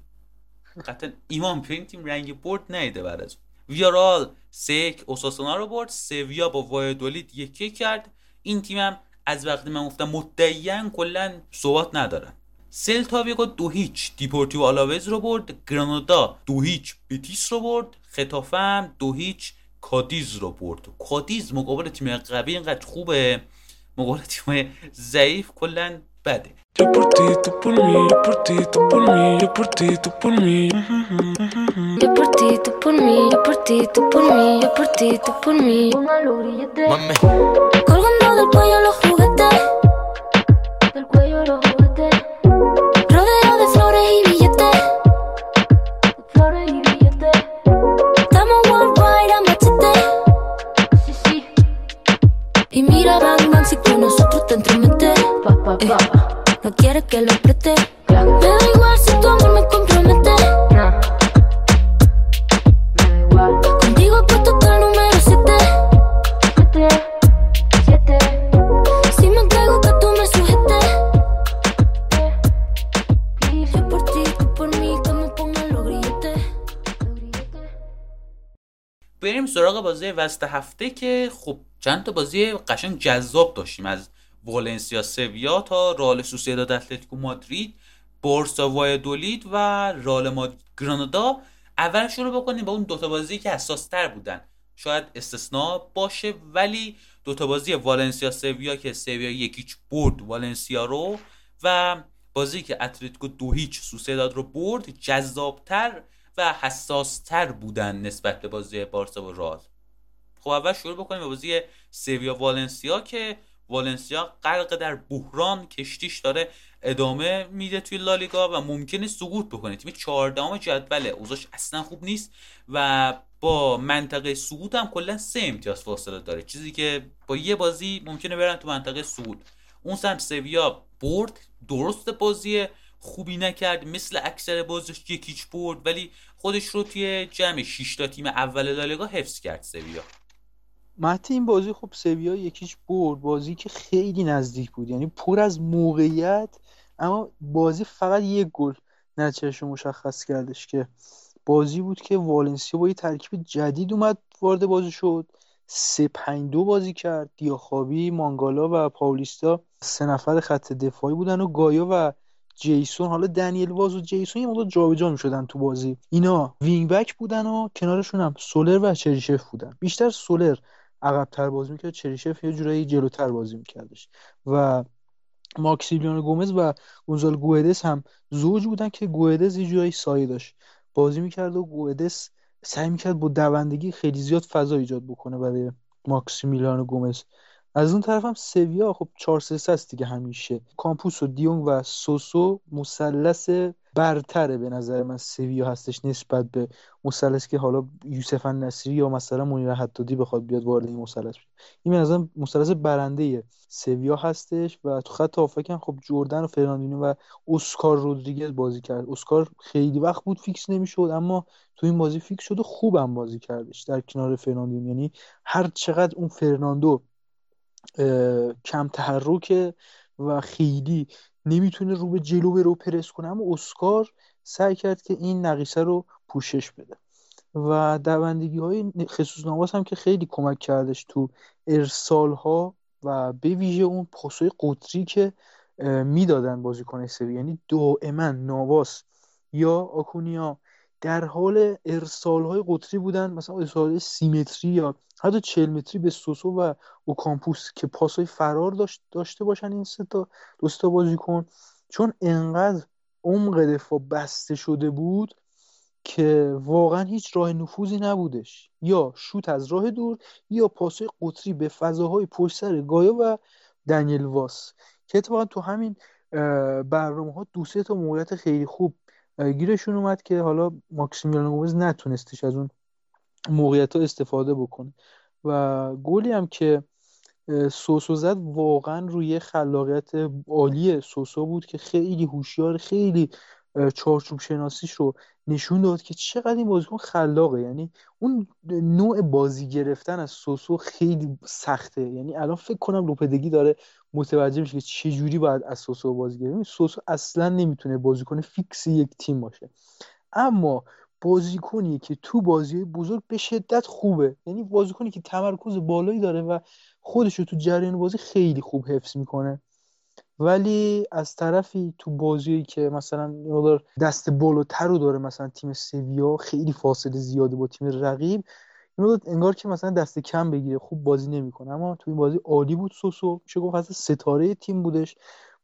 A: قطعا ایمان این تیم رنگ برد ندیده بعد از ویارئال سه یک اوساسونا رو برد سویا با وایادولید یک یک کرد. این تیم هم از وقتی من گفتم مدعیان کلا صحبت ندارن. سلتا ویگو دو هیچ دیپورتیو آلاوز رو برد گرانادا دو هیچ بتیس رو برد ختافه هم دو هیچ کادیز رو برد. کادیز مقابل تیم قوی اینقدر خوبه مقابل تیم ضعیف کلا بده.
C: Yo por ti, tú por mí, yo por ti, tú por mí, yo por ti, tú por mí.
D: Yo por ti, tú por mí, yo por ti, tú por mí, yo por ti, tú por mí.
C: Mami,
D: Colgando del cuello los juguetes, del cuello los juguetes. Quieres que lo preste. Me da igual si tu amor me compromete. Contigo puesto hasta el número 7. Si me entrego que tú me sujetes. Yo por ti, tú por mí, que me pongan los grilletes.
A: بریم سراغ بازی وسط هفته که خب چند تا بازی قشنگ جذاب داشتیم از والنسیا سویا تا رئال سوسیداد اتلتیکو مادرید بارسا وایدولید و رئال مادرید. گرانادا اول شروع بکنیم با اون دوتا بازی که حساس تر بودن. شاید استثناء باشه ولی دوتا بازی والنسیا سویا که سویا یکیچ برد والنسیا رو و بازی که اتلتیکو دو هیچ سوسیداد رو برد جذابتر و حساستر بودن نسبت به بازی بارسا و رئال. خب اول شروع بکنیم با بازی سویا والنسیا که والنسیا غرق در بحران کشتیش داره ادامه میده توی لالیگا و ممکنه سقوط بکنه. تیم 14 جدوله اوضاعش اصلا خوب نیست و با منطقه سقوط هم کلا سه امتیاز فاصله داره. چیزی که با یه بازی ممکنه برن تو منطقه سقوط. اون سمت سویا برد درست بازی خوبی نکرد مثل اکثر بازیش یکیچ برد ولی خودش رو توی جمع 6 تا تیم اول لالیگا حفظ کرد سویا.
B: مهدی این بازی خب سویا یکیش برد بازی که خیلی نزدیک بود یعنی پر از موقعیت اما بازی فقط یک گل نتیجهش مشخص کردش که بازی بود که والنسیا با یه ترکیب جدید اومد وارد بازی شد. سه پنج دو بازی کرد دیاخابی مانگالا و پاولیستا سه نفر خط دفاعی بودن و گایا و جیسون. حالا دنیل واز و جیسون یه مقدار جابجا می‌شدن تو بازی. اینا وینگ بک بودن و کنارشون هم سولر و چریشف بودن. بیشتر سولر عقبتر بازی می‌کرد. چریشف یه جورایی جلوتر بازی میکردش. و ماکسیلیانو گومز و گونزال گوئدس هم زوج بودن که گوئدس یه جورایی سایه داشت. بازی می‌کرد و گوئدس سعی می‌کرد با دوندگی خیلی زیاد فضا ایجاد بکنه برای ماکسیمیلیانو گومز. از اون طرف هم سویا خب 4 3 است دیگه همیشه. کامپوس و دیونگ و سوسو مثلث برتره به نظر من سویا هستش نسبت به مثلثی که حالا یوسف نصری یا مثلا منیر حدادی بخواد بیاد وارد این مثلث بشه. به نظرم مثلث برنده سویا هستش و تو خط هافبک هم خب جردن و فرناندینو و اسکار رودریگز بازی کرد. اسکار خیلی وقت بود فیکس نمی‌شد اما تو این بازی فیکس شد و خوبم بازی کردش در کنار فرناندینو. یعنی هر چقدر اون فرناندو کم تحرکه و خیلی نمی‌تونه رو به جلو بره و پرس کنه. اما اسکار سعی کرد که این نقیصه رو پوشش بده. و دوندگی های خصوص نواز هم که خیلی کمک کردش تو ارسال ها و به ویژه اون پاسوی قطری که می‌دادن بازیکن سری. یعنی دائما نواس یا آکونیا در حال ارسال های قطری بودن مثلا ارسال سی متری یا حتی 40 متری به سوسو و اوکامپوس که پاسای فرار داشت داشته باشن این سه تا دو سه تا بازیکن. چون انقدر عمق دفاع بسته شده بود که واقعا هیچ راه نفوذی نبودش. یا شوت از راه دور یا پاسای قطری به فضاهای پشت سر گایا و دنیل واس. که اتفاقا تو همین برنامه ها دو سه تا موقعیت خیلی خوب گیرشون اومد که حالا ماکسیمیلیانو گومز نتونستش از اون موقعیت ها استفاده بکنه. و گلی هم که سوسو زد واقعا روی خلاقیت عالی سوسو بود که خیلی هوشیار خیلی چارچوب شناسیش رو نشون داد که چقدر این بازیکن خلاقه. یعنی اون نوع بازی گرفتن از سوسو خیلی سخته. یعنی الان فکر کنم لوپدگی داره متوجه میشه که چه جوری باید از سوسو بازی گرفت. سوسو اصلا نمی‌تونه بازیکن فیکس یک تیم باشه. اما بازیکنی که تو بازی بزرگ به شدت خوبه. یعنی بازیکنی که تمرکز بالایی داره و خودش رو تو جریان بازی خیلی خوب حفظ می‌کنه. ولی از طرفی تو بازی که مثلا مقدار دست بالاتر رو داره مثلا تیم سویا خیلی فاصله زیاده با تیم رقیب انگار که مثلا دست کم بگیره خوب بازی نمی‌کنه. اما تو این بازی عالی بود سوسو. میشه گفت ستاره تیم بودش.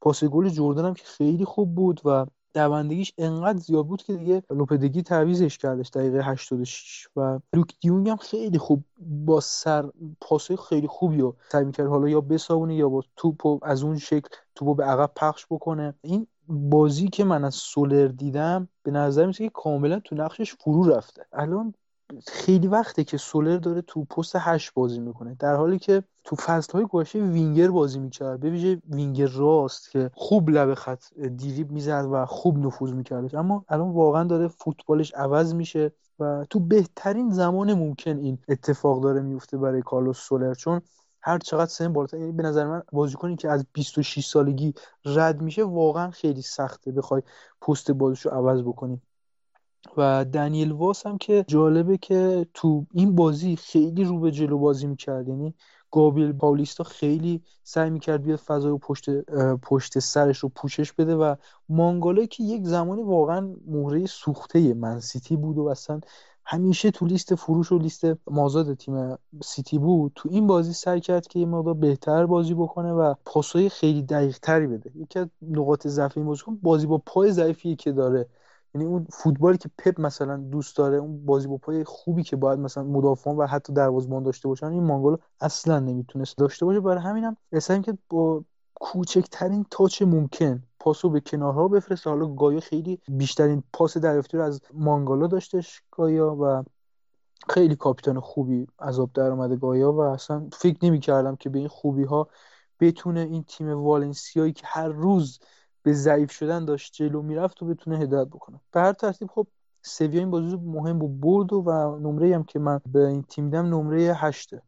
B: پاس گل جردن هم که خیلی خوب بود و دوندگیش انقدر زیاد بود که دیگه لوپدگی تعویزش کردش دقیقه 86 و لوک دیونگ هم خیلی خوب با سر پاسای خیلی خوبی رو سعی می‌کرد حالا یا بساونه یا با توپ از اون شکل توپو به عقب پخش بکنه. این بازی که من از سولر دیدم به نظر میسه که کاملا تو نقشش فرو رفته. الان خیلی وقته که سولر داره تو پست هشت بازی می‌کنه. در حالی که تو فصلهای گذشته وینگر بازی می‌کرد. به ویژه وینگر راست که خوب لب خط دیریب می‌زد و خوب نفوذ میکردش. اما الان واقعا داره فوتبالش عوض میشه و تو بهترین زمان ممکن این اتفاق داره میفته برای کارلوس سولر. چون هر چقدر سن بالاتر یعنی به نظر من بازیکنی که از 26 سالگی رد میشه واقعا خیلی سخته. بخوای پست بازیشو عوض بکنی. و دنیل واس هم که جالبه که تو این بازی خیلی رو به جلو بازی می‌کرد. یعنی گابریل پاولیستا خیلی سعی می‌کرد بیاد فضای پشت پشت سرش رو پوشش بده و مانگالا که یک زمانی واقعا مهره سوخته منسیتی بود و اصلا همیشه تو لیست فروش و لیست مازاد تیم سیتی بود. تو این بازی سعی کرد که یه مقدار بهتر بازی بکنه و پاسای خیلی دقیق تری بده. یکی از نقاط ضعف این بازیکن بازی با پای ضعیفی که داره. یعنی اون فوتبالی که پپ مثلا دوست داره اون بازی با پای خوبی که باید مثلا مدافعان و حتی دروازه‌بان داشته باشن این مانگولو اصلا نمی‌تونست داشته باشه. برای همینم هم که با کوچکترین تاچ ممکن پاسو به کنارها بفرسته. حالا گایا خیلی بیشترین پاس دریافتی رو از مانگالا داشتش گایا و خیلی کاپیتان خوبی عذاب در اومده گایا و اصلا فکر نمی کردم که به این خوبی ها بتونه این تیم والنسیایی که هر روز به ضعیف شدن داشت جلو می‌رفت و بتونه هدایت بکنه. به هر ترتیب خب سویا این بازی مهم بود برد و, و نمره هم که من به این تیم دیدم نمره هشته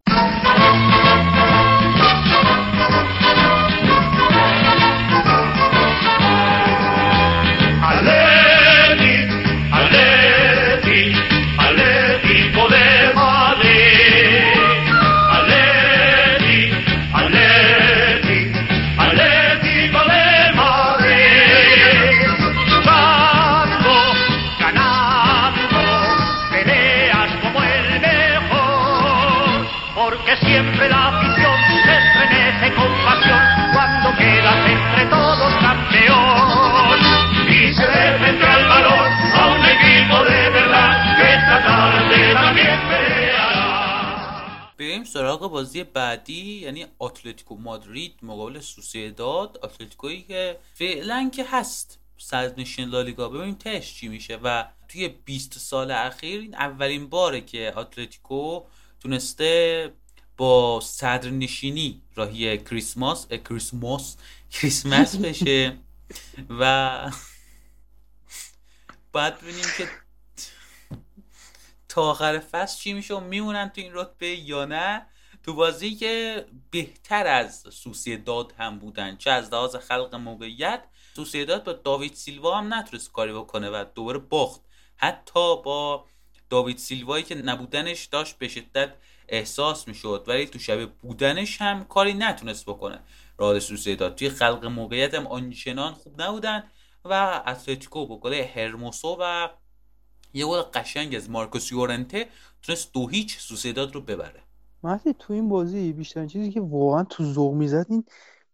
A: بازی بعدی یعنی اتلتیکو مادرید مقابل سوسیداد اتلتیکویی که فعلا که هست صدرنشین لالیگا. ببینیم تش چی میشه. و توی 20 سال اخیر این اولین باره که اتلتیکو تونسته با صدرنشینی راهی کریسماس اه، کریسماس کریسمس بشه. و بعد ببینیم که تا آخر فصل چی میشه و میمونن تو این رتبه یا نه. تو بازی که بهتر از سوسیداد هم بودن چه از لحاظ خلق موقعیت سوسیداد با داوید سیلوا هم نتونست کاری بکنه و دوباره باخت. حتی با داوید سیلوایی که نبودنش داشت به شدت احساس می‌شد ولی تو شب بودنش هم کاری نتونست بکنه. رئال سوسیداد توی خلق موقعیت هم آنچنان خوب نبودن و اتلتیکو با گل هرموسو و یه گل قشنگ از مارکوس یورنته تونست دو هیچ سوسیداد رو ببره.
B: مهدی تو این بازی بیشترین چیزی که واقعا تو ذوق می‌زد این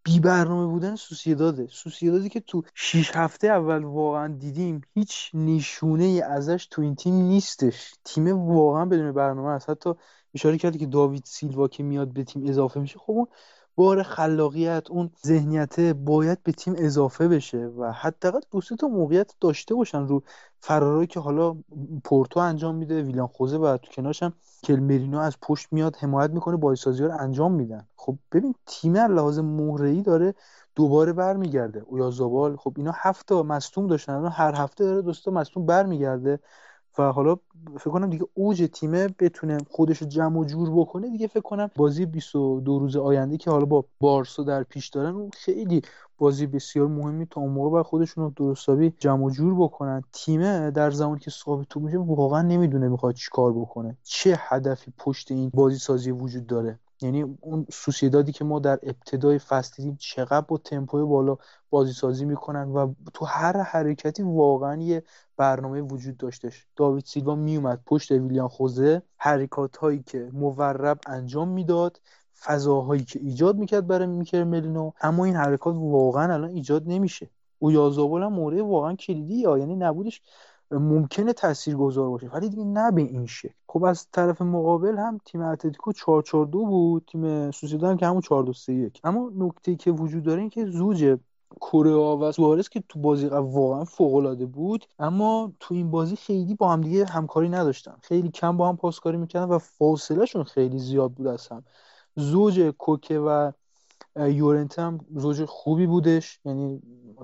B: بی برنامه بودن سوسیداده. سوسیدادی که تو 6 هفته اول واقعا دیدیم هیچ نشونه ای ازش تو این تیم نیستش. تیم واقعا بدون برنامه است. حتی اشاره کردی که داوید سیلوا که میاد به تیم اضافه میشه. خب اون بار خلاقیت اون ذهنیت باید به تیم اضافه بشه و حداقل دو تا موقعیت داشته باشن رو فرارایی که حالا پورتو انجام میده ویلان خوزه و تو کنارش هم کلمرینو از پشت میاد حمایت می‌کنه بازیسازی رو انجام میدن. خب ببین تیم لحاظ مهره‌ای داره دوباره برمیگرده. اویازابال خب اینا هفت تا مصدوم داشتن هر هفته داره دو سه تا مصدوم برمیگرده. و حالا فکر کنم دیگه اوج تیمه بتونه خودش رو جمع و جور بکنه دیگه فکر کنم بازی 22 روز آینده که حالا با بارسا در پیش دارن اون خیلی بازی بسیار مهمی تا اون موقع باید خودشون رو درستابی جمع و جور بکنن. تیمه در زمانی که صاحب توپ میشه واقعا نمی‌دونه می‌خواد چیکار بکنه. چه هدفی پشت این بازی سازی وجود داره. یعنی اون سوسیدادی که ما در ابتدای فصل دیدیم چقدر با تمپوی بالا بازی سازی می‌کنن و تو هر حرکتی واقعا یه برنامه وجود داشتش. داوید سیلوا میومد پشت ویلیان خوزه حرکات هایی که مورب انجام می‌داد فضاهایی که ایجاد می‌کرد برای میکر ملینو اما این حرکات واقعا الان ایجاد نمیشه. اویازابال هم مورد واقعا کلیدی یا یعنی نبودش ممکنه تاثیرگذار باشه. ولی دیگه نه به این شکل. خب از طرف مقابل هم تیم اتلتیکو 442 بود. تیم سوسیداد هم که همون 4231 اما نکته که وجود داره این که زوج کوریا و سوارز که تو بازی واقعا فوق العاده بود اما تو این بازی خیلی با هم دیگه همکاری نداشتن. خیلی کم با هم پاسکاری می‌کردن و فاصله شون خیلی زیاد بود از هم. زوج کوکه و یورنته هم زوج خوبی بودش. یعنی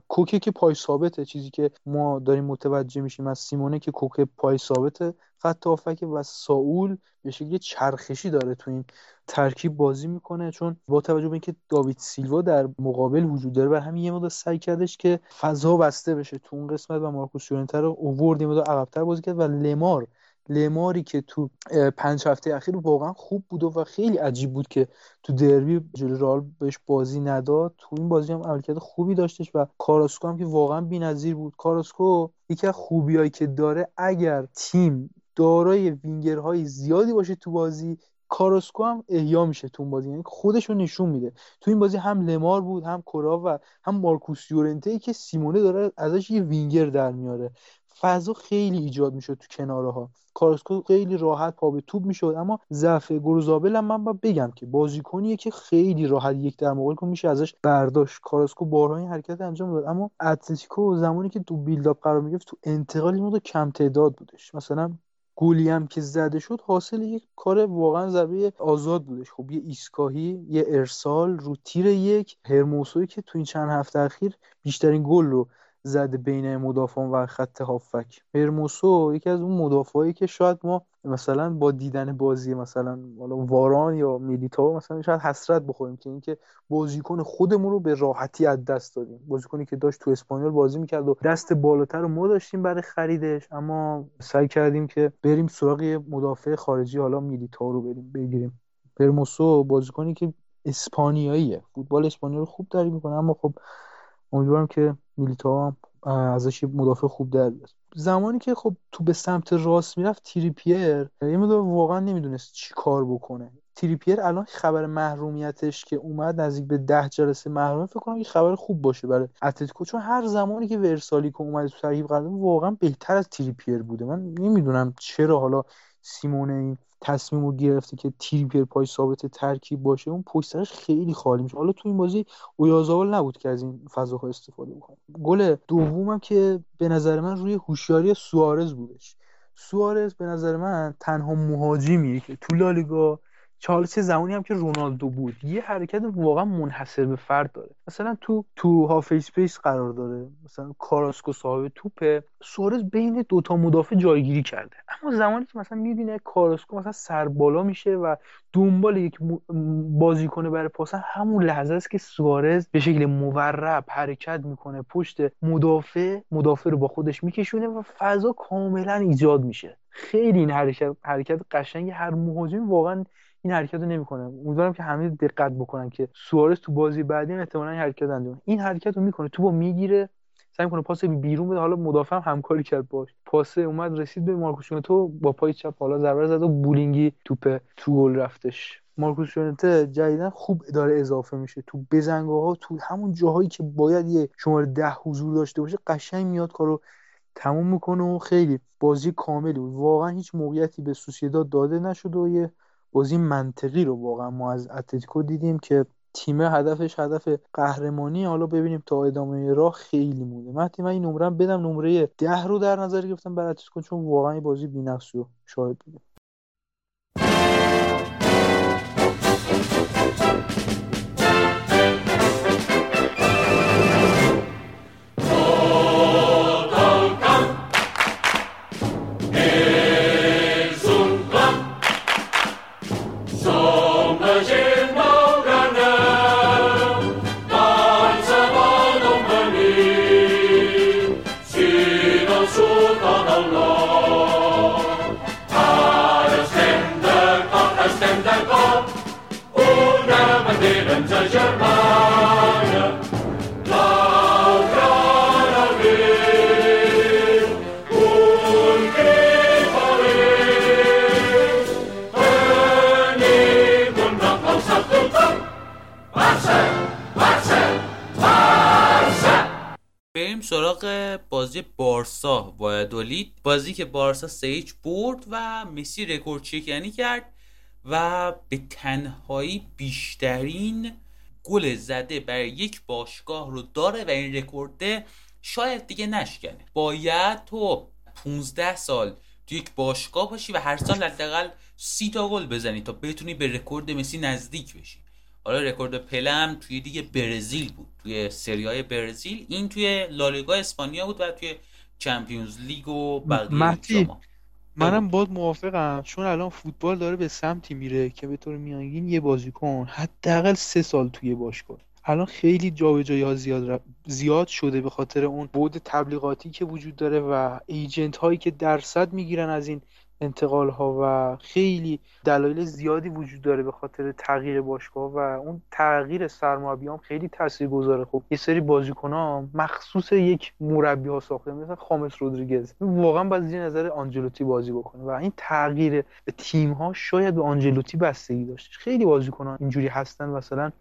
B: کوکه که پای ثابته چیزی که ما داریم متوجه میشیم از سیمونه که کوکه پای ثابته. خط هافک و ساول به شکلی چرخشی داره تو این ترکیب بازی می‌کنه. چون با توجه به اینکه داوید سیلوا در مقابل وجود داره و همین یه مقدار سعی کردش که فضا بسته بشه تو اون قسمت و مارکوس یورنته رو اوورد یه مقدار عقب‌تر بازی کرد و لمار لماری که تو پنج هفته اخیر واقعا خوب بود و خیلی عجیب بود که تو دربی جلوی بهش بازی نداد. تو این بازی هم عملکرد خوبی داشتش و کاراسکو هم که واقعا بی‌نظیر بود. کاراسکو یکی از خوبیایی که داره اگر تیم دارای وینگرهای زیادی باشه تو بازی کاراسکو هم احیا میشه تو اون بازی. یعنی خودش رو نشون میده. تو این بازی هم لمار بود هم کورا و هم مارکوس یورنته که سیمونه داره ازش یه وینگر در میاره. فضا خیلی ایجاد می‌شد تو کناره ها کاراسکو خیلی راحت پا به توپ می‌شد اما ضعف گروزابل هم من باید بگم که بازیکنیه که خیلی راحت یک در مقابل میشه ازش برداشت. کاراسکو بارها این حرکت انجام داد اما اتلتیکو زمانی که تو بیلداپ قرار می‌گرفت تو انتقال این کم تعداد بودش. مثلا گلی هم که زده شد حاصل یک کار واقعا ضربه آزاد بودش. خب یه ایستگاهی یه ارسال رو تیر یک هرموسوی که تو این چند هفته اخیر بیشترین گل رو زده بین مدافعان و خط هافک. هرموسو یکی از اون مدافعایی که شاید ما مثلا با دیدن بازی مثلا واران یا میلیتائو مثلا شاید حسرت بخوریم که اینکه بازیکن خودمون رو به راحتی از دست دادیم. بازیکنی که داشت تو اسپانیول بازی می‌کرد و دست بالاتر رو ما داشتیم برای خریدش اما سعی کردیم که بریم سراغ مدافع خارجی حالا میلیتائو رو بریم بگیریم. هرموسو بازیکنی که اسپانیاییه فوتبال اسپانیایی رو خوب داری می‌کنه اما خب امیدوارم که میلیتائو هم ازش مدافع خوب در بیاد. زمانی که خب تو به سمت راست می‌رفت تریپیر یه مدافع واقعا نمی‌دونست چی کار بکنه. تریپیر الان خبر محرومیتش که اومد نزدیک به ده جلسه محرومه فکر کنم یه خبر خوب باشه برای اتلتیکو. چون هر زمانی که ورسالیکو اومد تو ترکیب قرار واقعا بهتر از تریپیر بوده. من نمی‌دونم چرا حالا سیمئونه این تصمیم رو گرفته که تریپر پای ثابت ترکیب باشه اون پشت خیلی خالی میشه. حالا تو این بازی اویارزابال نبود که از این فضاها استفاده بکنه. گل دومم که به نظر من روی هوشیاری سوارز بودش. سوارز به نظر من تنها مهاجمیه که تو لالیگا چه زمانی هم که رونالدو بود یه حرکت واقعا منحصر به فرد داره. مثلا تو تو half space قرار داره. مثلا کاراسکو صاحب توپه سوارز بین دوتا مدافع جایگیری کرده. اما زمانی که مثلا می‌بینه کاراسکو مثلا سر بالا میشه و دنبال یک م- بازیکن برای پاس همون لحظه است که سوارز به شکل مورب حرکت می‌کنه. پشت مدافع مدافع رو با خودش میکشونه و فضا کاملا ایجاد میشه. خیلی این حرکت حرکت قشنگی هر مهاجمی واقعا این حرکت رو نمی‌کنه. امیدوارم که همه دقت بکنن که سوارز تو بازی بعدی احتمالاً این حرکت انجام این حرکت رو می‌کنه. تو با می‌گیره. سعی می‌کنه پاس بیرون بده. حالا مدافع هم همکاری کرد باش. پاسه اومد رسید به مارکوس تو با پای چپ حالا ضربه زد و بولینگی توپ تو گل رفتش. مارکوس شونته جدیدا خوب داره اضافه میشه. تو بزنگاه ها تو همون جاهایی که باید یه شماره ده حضور داشته باشه قشنگ میاد کارو تموم می‌کنه و خیلی بازی کاملی. بود واقعا هیچ موقعیتی به سوسیداد داده نشد و یه بازی منطقی رو واقعا ما از اتلتیکو دیدیم که تیم هدفش هدف قهرمانی حالا ببینیم تا ادامه راه خیلی مونده. من تیم این نمره بدم نمره ده رو در نظر گرفتم برای اتلتیکو چون واقعا بازی بی‌نقص شاهد بودیم
A: سراغ بازی بارسا و وایادولید بازی که بارسا سه برد و مسی رکوردشکنی کرد و به تنهایی بیشترین گل زده برای یک باشگاه رو داره و این رکورده شاید دیگه نشکنه. باید تو 15 سال تو یک باشگاه باشی و هر سال حداقل سی تا گل بزنی تا بتونی به رکورد مسی نزدیک بشی. حالا رکورد پله هم توی لیگ برزیل بود توی سری آی برزیل. این توی لالیگا اسپانیا بود و توی چمپیونز لیگ و بقیه
B: منم باد موافقم چون الان فوتبال داره به سمتی میره که به طور میانگین یه بازیکن حداقل سه سال توی باشگاه الان خیلی جابجایی ها زیاد ر- زیاد شده به خاطر اون بعد تبلیغاتی که وجود داره و ایجنت هایی که درصد می‌گیرن از این انتقال ها و خیلی دلایل زیادی وجود داره به خاطر تغییر باشگاه و اون تغییر سرمربی هم خیلی تاثیرگذاره. خب یه سری بازیکن ها مخصوص یک مربی ها ساخته مثلا خامس رودریگز. واقعا باید زیر نظر آنجلوتی بازی بکنه و این تغییر تیم ها شاید به آنجلوتی بستگی داشته. خیلی بازیکن ها اینجوری هستن مثلا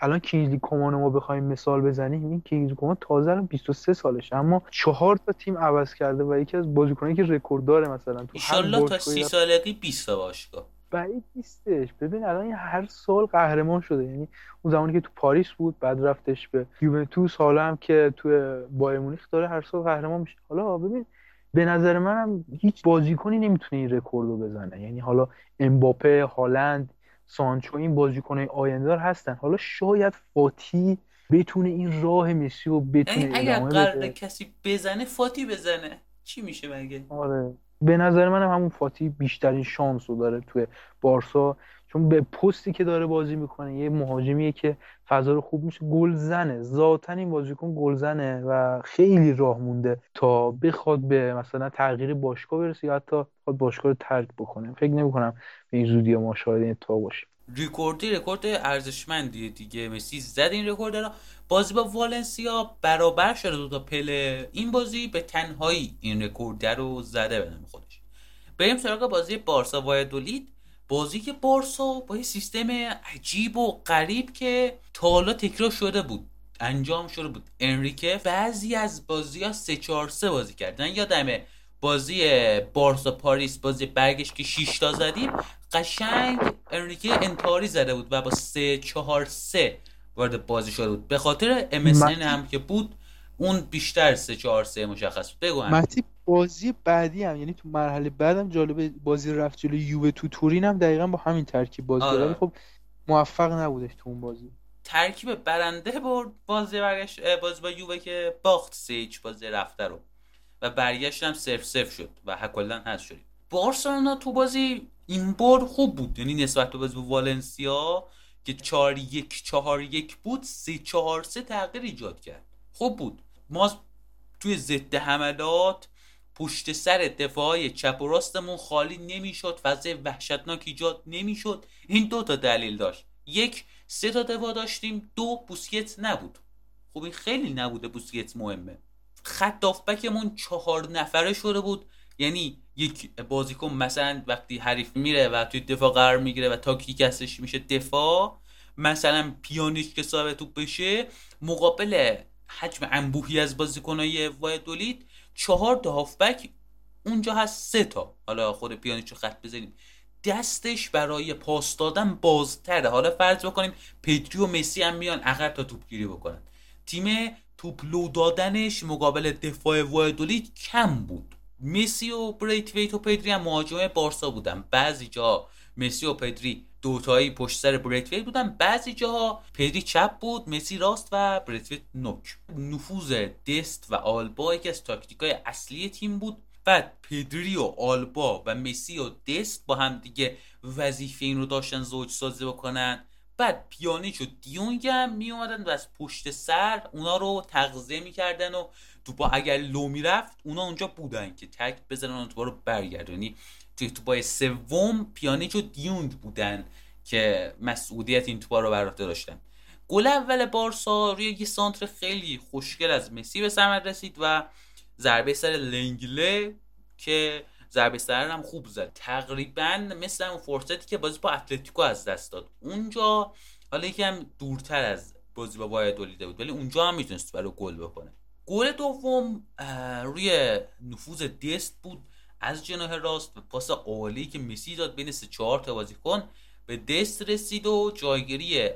B: الان کینگزلی کومان رو ما بخوایم مثال بزنیم این کینگزلی کومان تازه الان 23 سالشه اما چهار تا تیم عوض کرده و یکی از بازیکنایی که رکورد داره مثلا تو هر
A: تا
B: باشگاهی
A: سی
B: رفت-
A: سالگی 20 تا باشگاه.
B: بعید نیستش. ببین الان این هر سال قهرمان شده. یعنی اون زمانی که تو پاریس بود بعد رفتش به یوونتوس حالا هم که تو بایر مونیخ داره هر سال قهرمان میشه. حالا ببین به نظر منم هیچ بازیکنی نمی‌تونه این رکورد رو بزنه. یعنی حالا امباپه هالند سانچو این بازیکنای آیندار هستن. حالا شاید فاتی بتونه این راه مسی رو بتونه
A: یعنی اگر قرار کسی بزنه فاتی بزنه. چی میشه مگه؟
B: آره. به نظر منم همون فاتی بیشترین شانس رو داره توی بارسا. چون به پستی که داره بازی می‌کنه یه مهاجمیه که فضا رو خوب میشه. گلزنه ذاتا این بازیکن گلزنه و خیلی راه مونده تا بخواد به مثلا تغییر باشگاه برسه یا حتی بخواد باشگاه رو ترک بکنه. فکر نمی‌کنم به این زودی ما شاهد این اتفاق باشیم
A: رکوردی رکورد ارزشمندیه دیگه. مسی زد این رکورد رو. بازی با والنسیا برابر شده. دو تا پله این بازی به تنهایی این رکورد رو زده به خودش. بریم سراغ بازی بارسا. وایادولید بازی که بارسا با یه سیستم عجیب و غریب که تا حالا تکرار شده بود انجام شده بود. انریکه بعضی از بازی ها 3 4 3 بازی کردن. یادمه بازی بارسا پاریس بازی برگشت که 6 تا زدیم قشنگ انریکه انتحاری زده بود و با 3 4 3 وارد بازی شده بود. به خاطر MSN هم که بود اون بیشتر 3 4 3 مشخص بود. بگو همین.
B: مهدی بازی بعدی هم یعنی تو مرحله بعدم جالبه بازی رفت جلوی یووه تو تورین هم دقیقا با همین ترکیب بازی
A: آره.
B: خب موفق نبودش تو اون بازی.
A: ترکیب برنده برد بازی برگشت بازی با یووه که باخت هیچ بازی رفته رو. و برگشت هم صفر صفر شد و کلا هست شدیم. بارسلونا تو بازی این بار خوب بود. یعنی نسبت به بازی با والنسیا که 4 1 4 1 بود 3 4 3 تغییر ایجاد کرد. خوب بود. ما توی ضد حملات پشت سر دفاعی چپ و راستمون خالی نمی‌شد فضای وحشتناک ایجاد نمی‌شد. این دو تا دلیل داشت. یک سه تا دفاع داشتیم. دو بوسکت نبود. خب این خیلی نبوده بوسکت مهمه. خط دافبکمون چهار نفره شده بود. یعنی یک بازیکن مثلا وقتی حریف میره و توی دفاع قرار می‌گیره و تاکتیک هستش میشه دفاع مثلا پیانیش که صاحب توپ بشه مقابل حجم انبوهی از بازیکنهای وایدولید چهار تا هافبک اونجا هست سه تا. حالا خود پیانیچ رو خط بزنیم. دستش برای پاس دادن بازتره. حالا فرض بکنیم پدری و مسی هم میان عقب تا توپگیری بکنن. تیم توپ لو دادنش مقابل دفاع وایادولید کم بود. مسی و بریتویت و پدری هم مهاجمه بارسا بودن. بعضی جا مسی و پدری دوتایی پشت سر بریتویت بودن. بعضی جاها پدری چپ بود مسی راست و بریتویت نوک. نفوذ دست و آلبا یکی از تاکتیکای اصلی تیم بود. بعد پدری و آلبا و مسی و دست با هم دیگه وظیفه این رو داشتن زوج سازی بکنن. بعد پیانیچ و دیونگ هم می اومدن و از پشت سر اونا رو تغذیه می‌کردن و توپا اگر لو می‌رفت اونا اونجا بودن که تک بزنن اون توپا رو برگردونی. توی سوم پیانیچ و دیونگ بودن که مسئولیت این توپا رو بر عهده داشتن. گل اول بارسا روی یه سانتر خیلی خوشگل از مسی به ثمر رسید و ضربه سر لنگله که ضربه سر هم خوب زد. تقریبا مثل اون فرصتی که بازی با اتلتیکو از دست داد. اونجا حالا یکم دورتر از بازی با وایدولیده بود ولی اونجا هم می‌تونست برای گل بکنه. گل دوم روی نفوذ دست بود از جناح راست و پاس عالی که مسی داد بین سه چهار تا بازیکن به دست رسید و جایگیری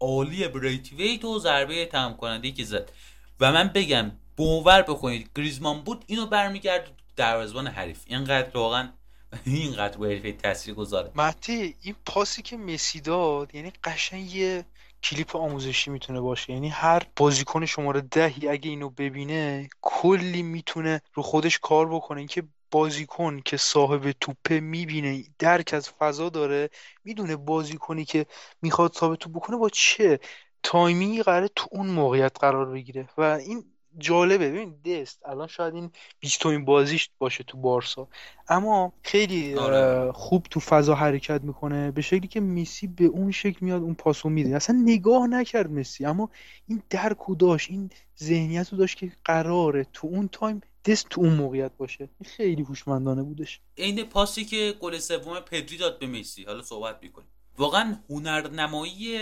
A: عالی بریتویت و ضربه تمام کننده که زد. و من بگم باور بکنید گریزمان بود اینو برمیگرد دروازه‌بان حریف. اینقدر واقعا اینقدر بریتویت تاثیر گذاره
B: مهدی این پاسی که مسی داد یعنی قشنگ یه کلیپ آموزشی می‌تونه باشه. یعنی هر بازیکن شماره دهی اگه اینو ببینه کلی می‌تونه رو خودش کار بکنه. اینکه بازیکن که صاحب توپه می‌بینه درک از فضا داره می‌دونه بازیکنی که می‌خواد صاحب توپ بکنه با چه timing ی قراره تو اون موقعیت قرار بگیره. و این جالبه. ببین دست الان شاید این بیستمین بازیش باشه تو بارسا. اما خیلی
A: آره.
B: خوب تو فضا حرکت می‌کنه. به شکلی که مسی به اون شکل میاد اون پاسو میده. اصلا نگاه نکرد مسی. اما این درکو داشت این ذهنیت رو داشت که قراره تو اون time دست تو اون موقعیت باشه. این خیلی هوشمندانه بودش.
A: عین پاسی که گل سوم پدری داد به مسی. حالا صحبت می‌کنیم. واقعا هنرنمایی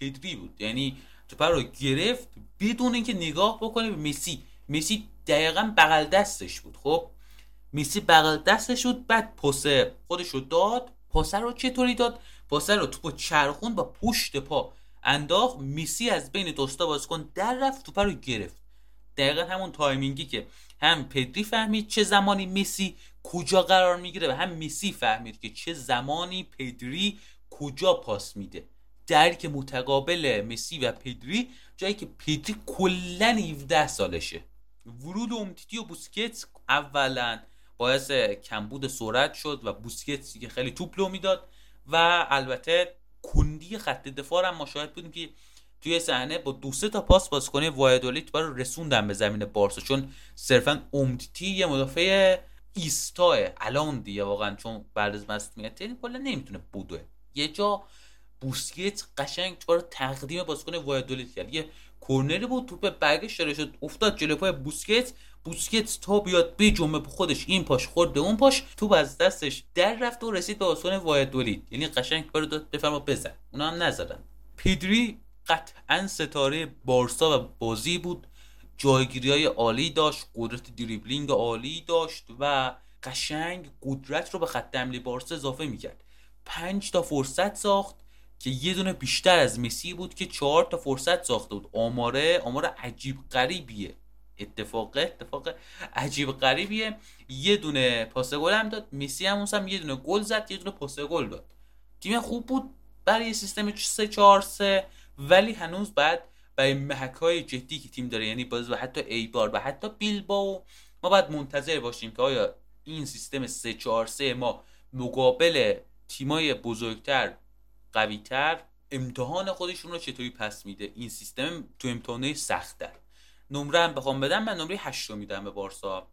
A: پدری بود. یعنی رو گرفت بدون اینکه نگاه بکنه به مسی. مسی دقیقا بغل دستش بود خب؟ مسی بغل دستش بود بعد پاسه خودش رو داد. پاسه رو چطوری داد؟ پاسه رو توپو چرخون با پشت پا انداخت. مسی از بین دوستا بازیکن در رفت توپ رو گرفت. دقیقا همون timing ی که هم پدری فهمید چه زمانی مسی کجا قرار می‌گیره و هم مسی فهمید که چه زمانی پدری کجا پاس میده. درک متقابل مسی و پدری جایی که پدری کلا 17 سالشه. ورود اومتیتی و بوسکتس اولا باعث کمبود سرعت شد و بوسکتس که خیلی توپ لو می‌داد و البته کندی خط دفاع هم مشاهد بودیم که توی صحنه با دو سه تا پاس بازیکن وایدولیت رو رسوندن به زمین بارسا. چون صرفا امتیتی یه مدافع ایستاه الان دیگه واقعا چون بعد از مصونیت یعنی کلا نمی‌تونه بودوه. یه جا بوسکت قشنگ تو رو تقدیم بازیکن وایدولیت کرد. یه کورنری بود توپ برگشت داره شد افتاد جلوی پای بوسکت بوسکت تا بیاد به جمعه به خودش این پاش خورد به اون پاش. توپ از دستش در رفت و رسید به بازیکن وایدولیت یعنی قشنگ کارو داد بفرما بزن. اونا هم نزدن. پیدری قطعا ستاره بارسا و بازی بود. جایگیری های عالی داشت قدرت دریبلینگ عالی داشت و قشنگ قدرت رو به خط حمله بارسا اضافه می‌کرد. پنج تا فرصت ساخت. که یه دونه بیشتر از مسی بود که چهار تا فرصت ساخته بود. آماره آمار عجیب غریبیه. اتفاق اتفاق عجیب غریبیه. یه دونه پاس گل هم داد. مسی هم هم یه دونه گل زد یه دونه پاس گل داد. تیم خوب بود. برای سیستم 3 4 3 ولی هنوز بعد برای محک های جدی که تیم داره یعنی باز و حتی ایبار و حتی بیلباو ما باید منتظر باشیم که آیا این سیستم 3 4 3 ما مقابل تیمای بزرگتر قویتر امتحان خودشون رو چطوری پس میده؟ این سیستم تو امتحانه سختتر نمره هم بخوام بدم من نمره 8 رو میدم به بارسا.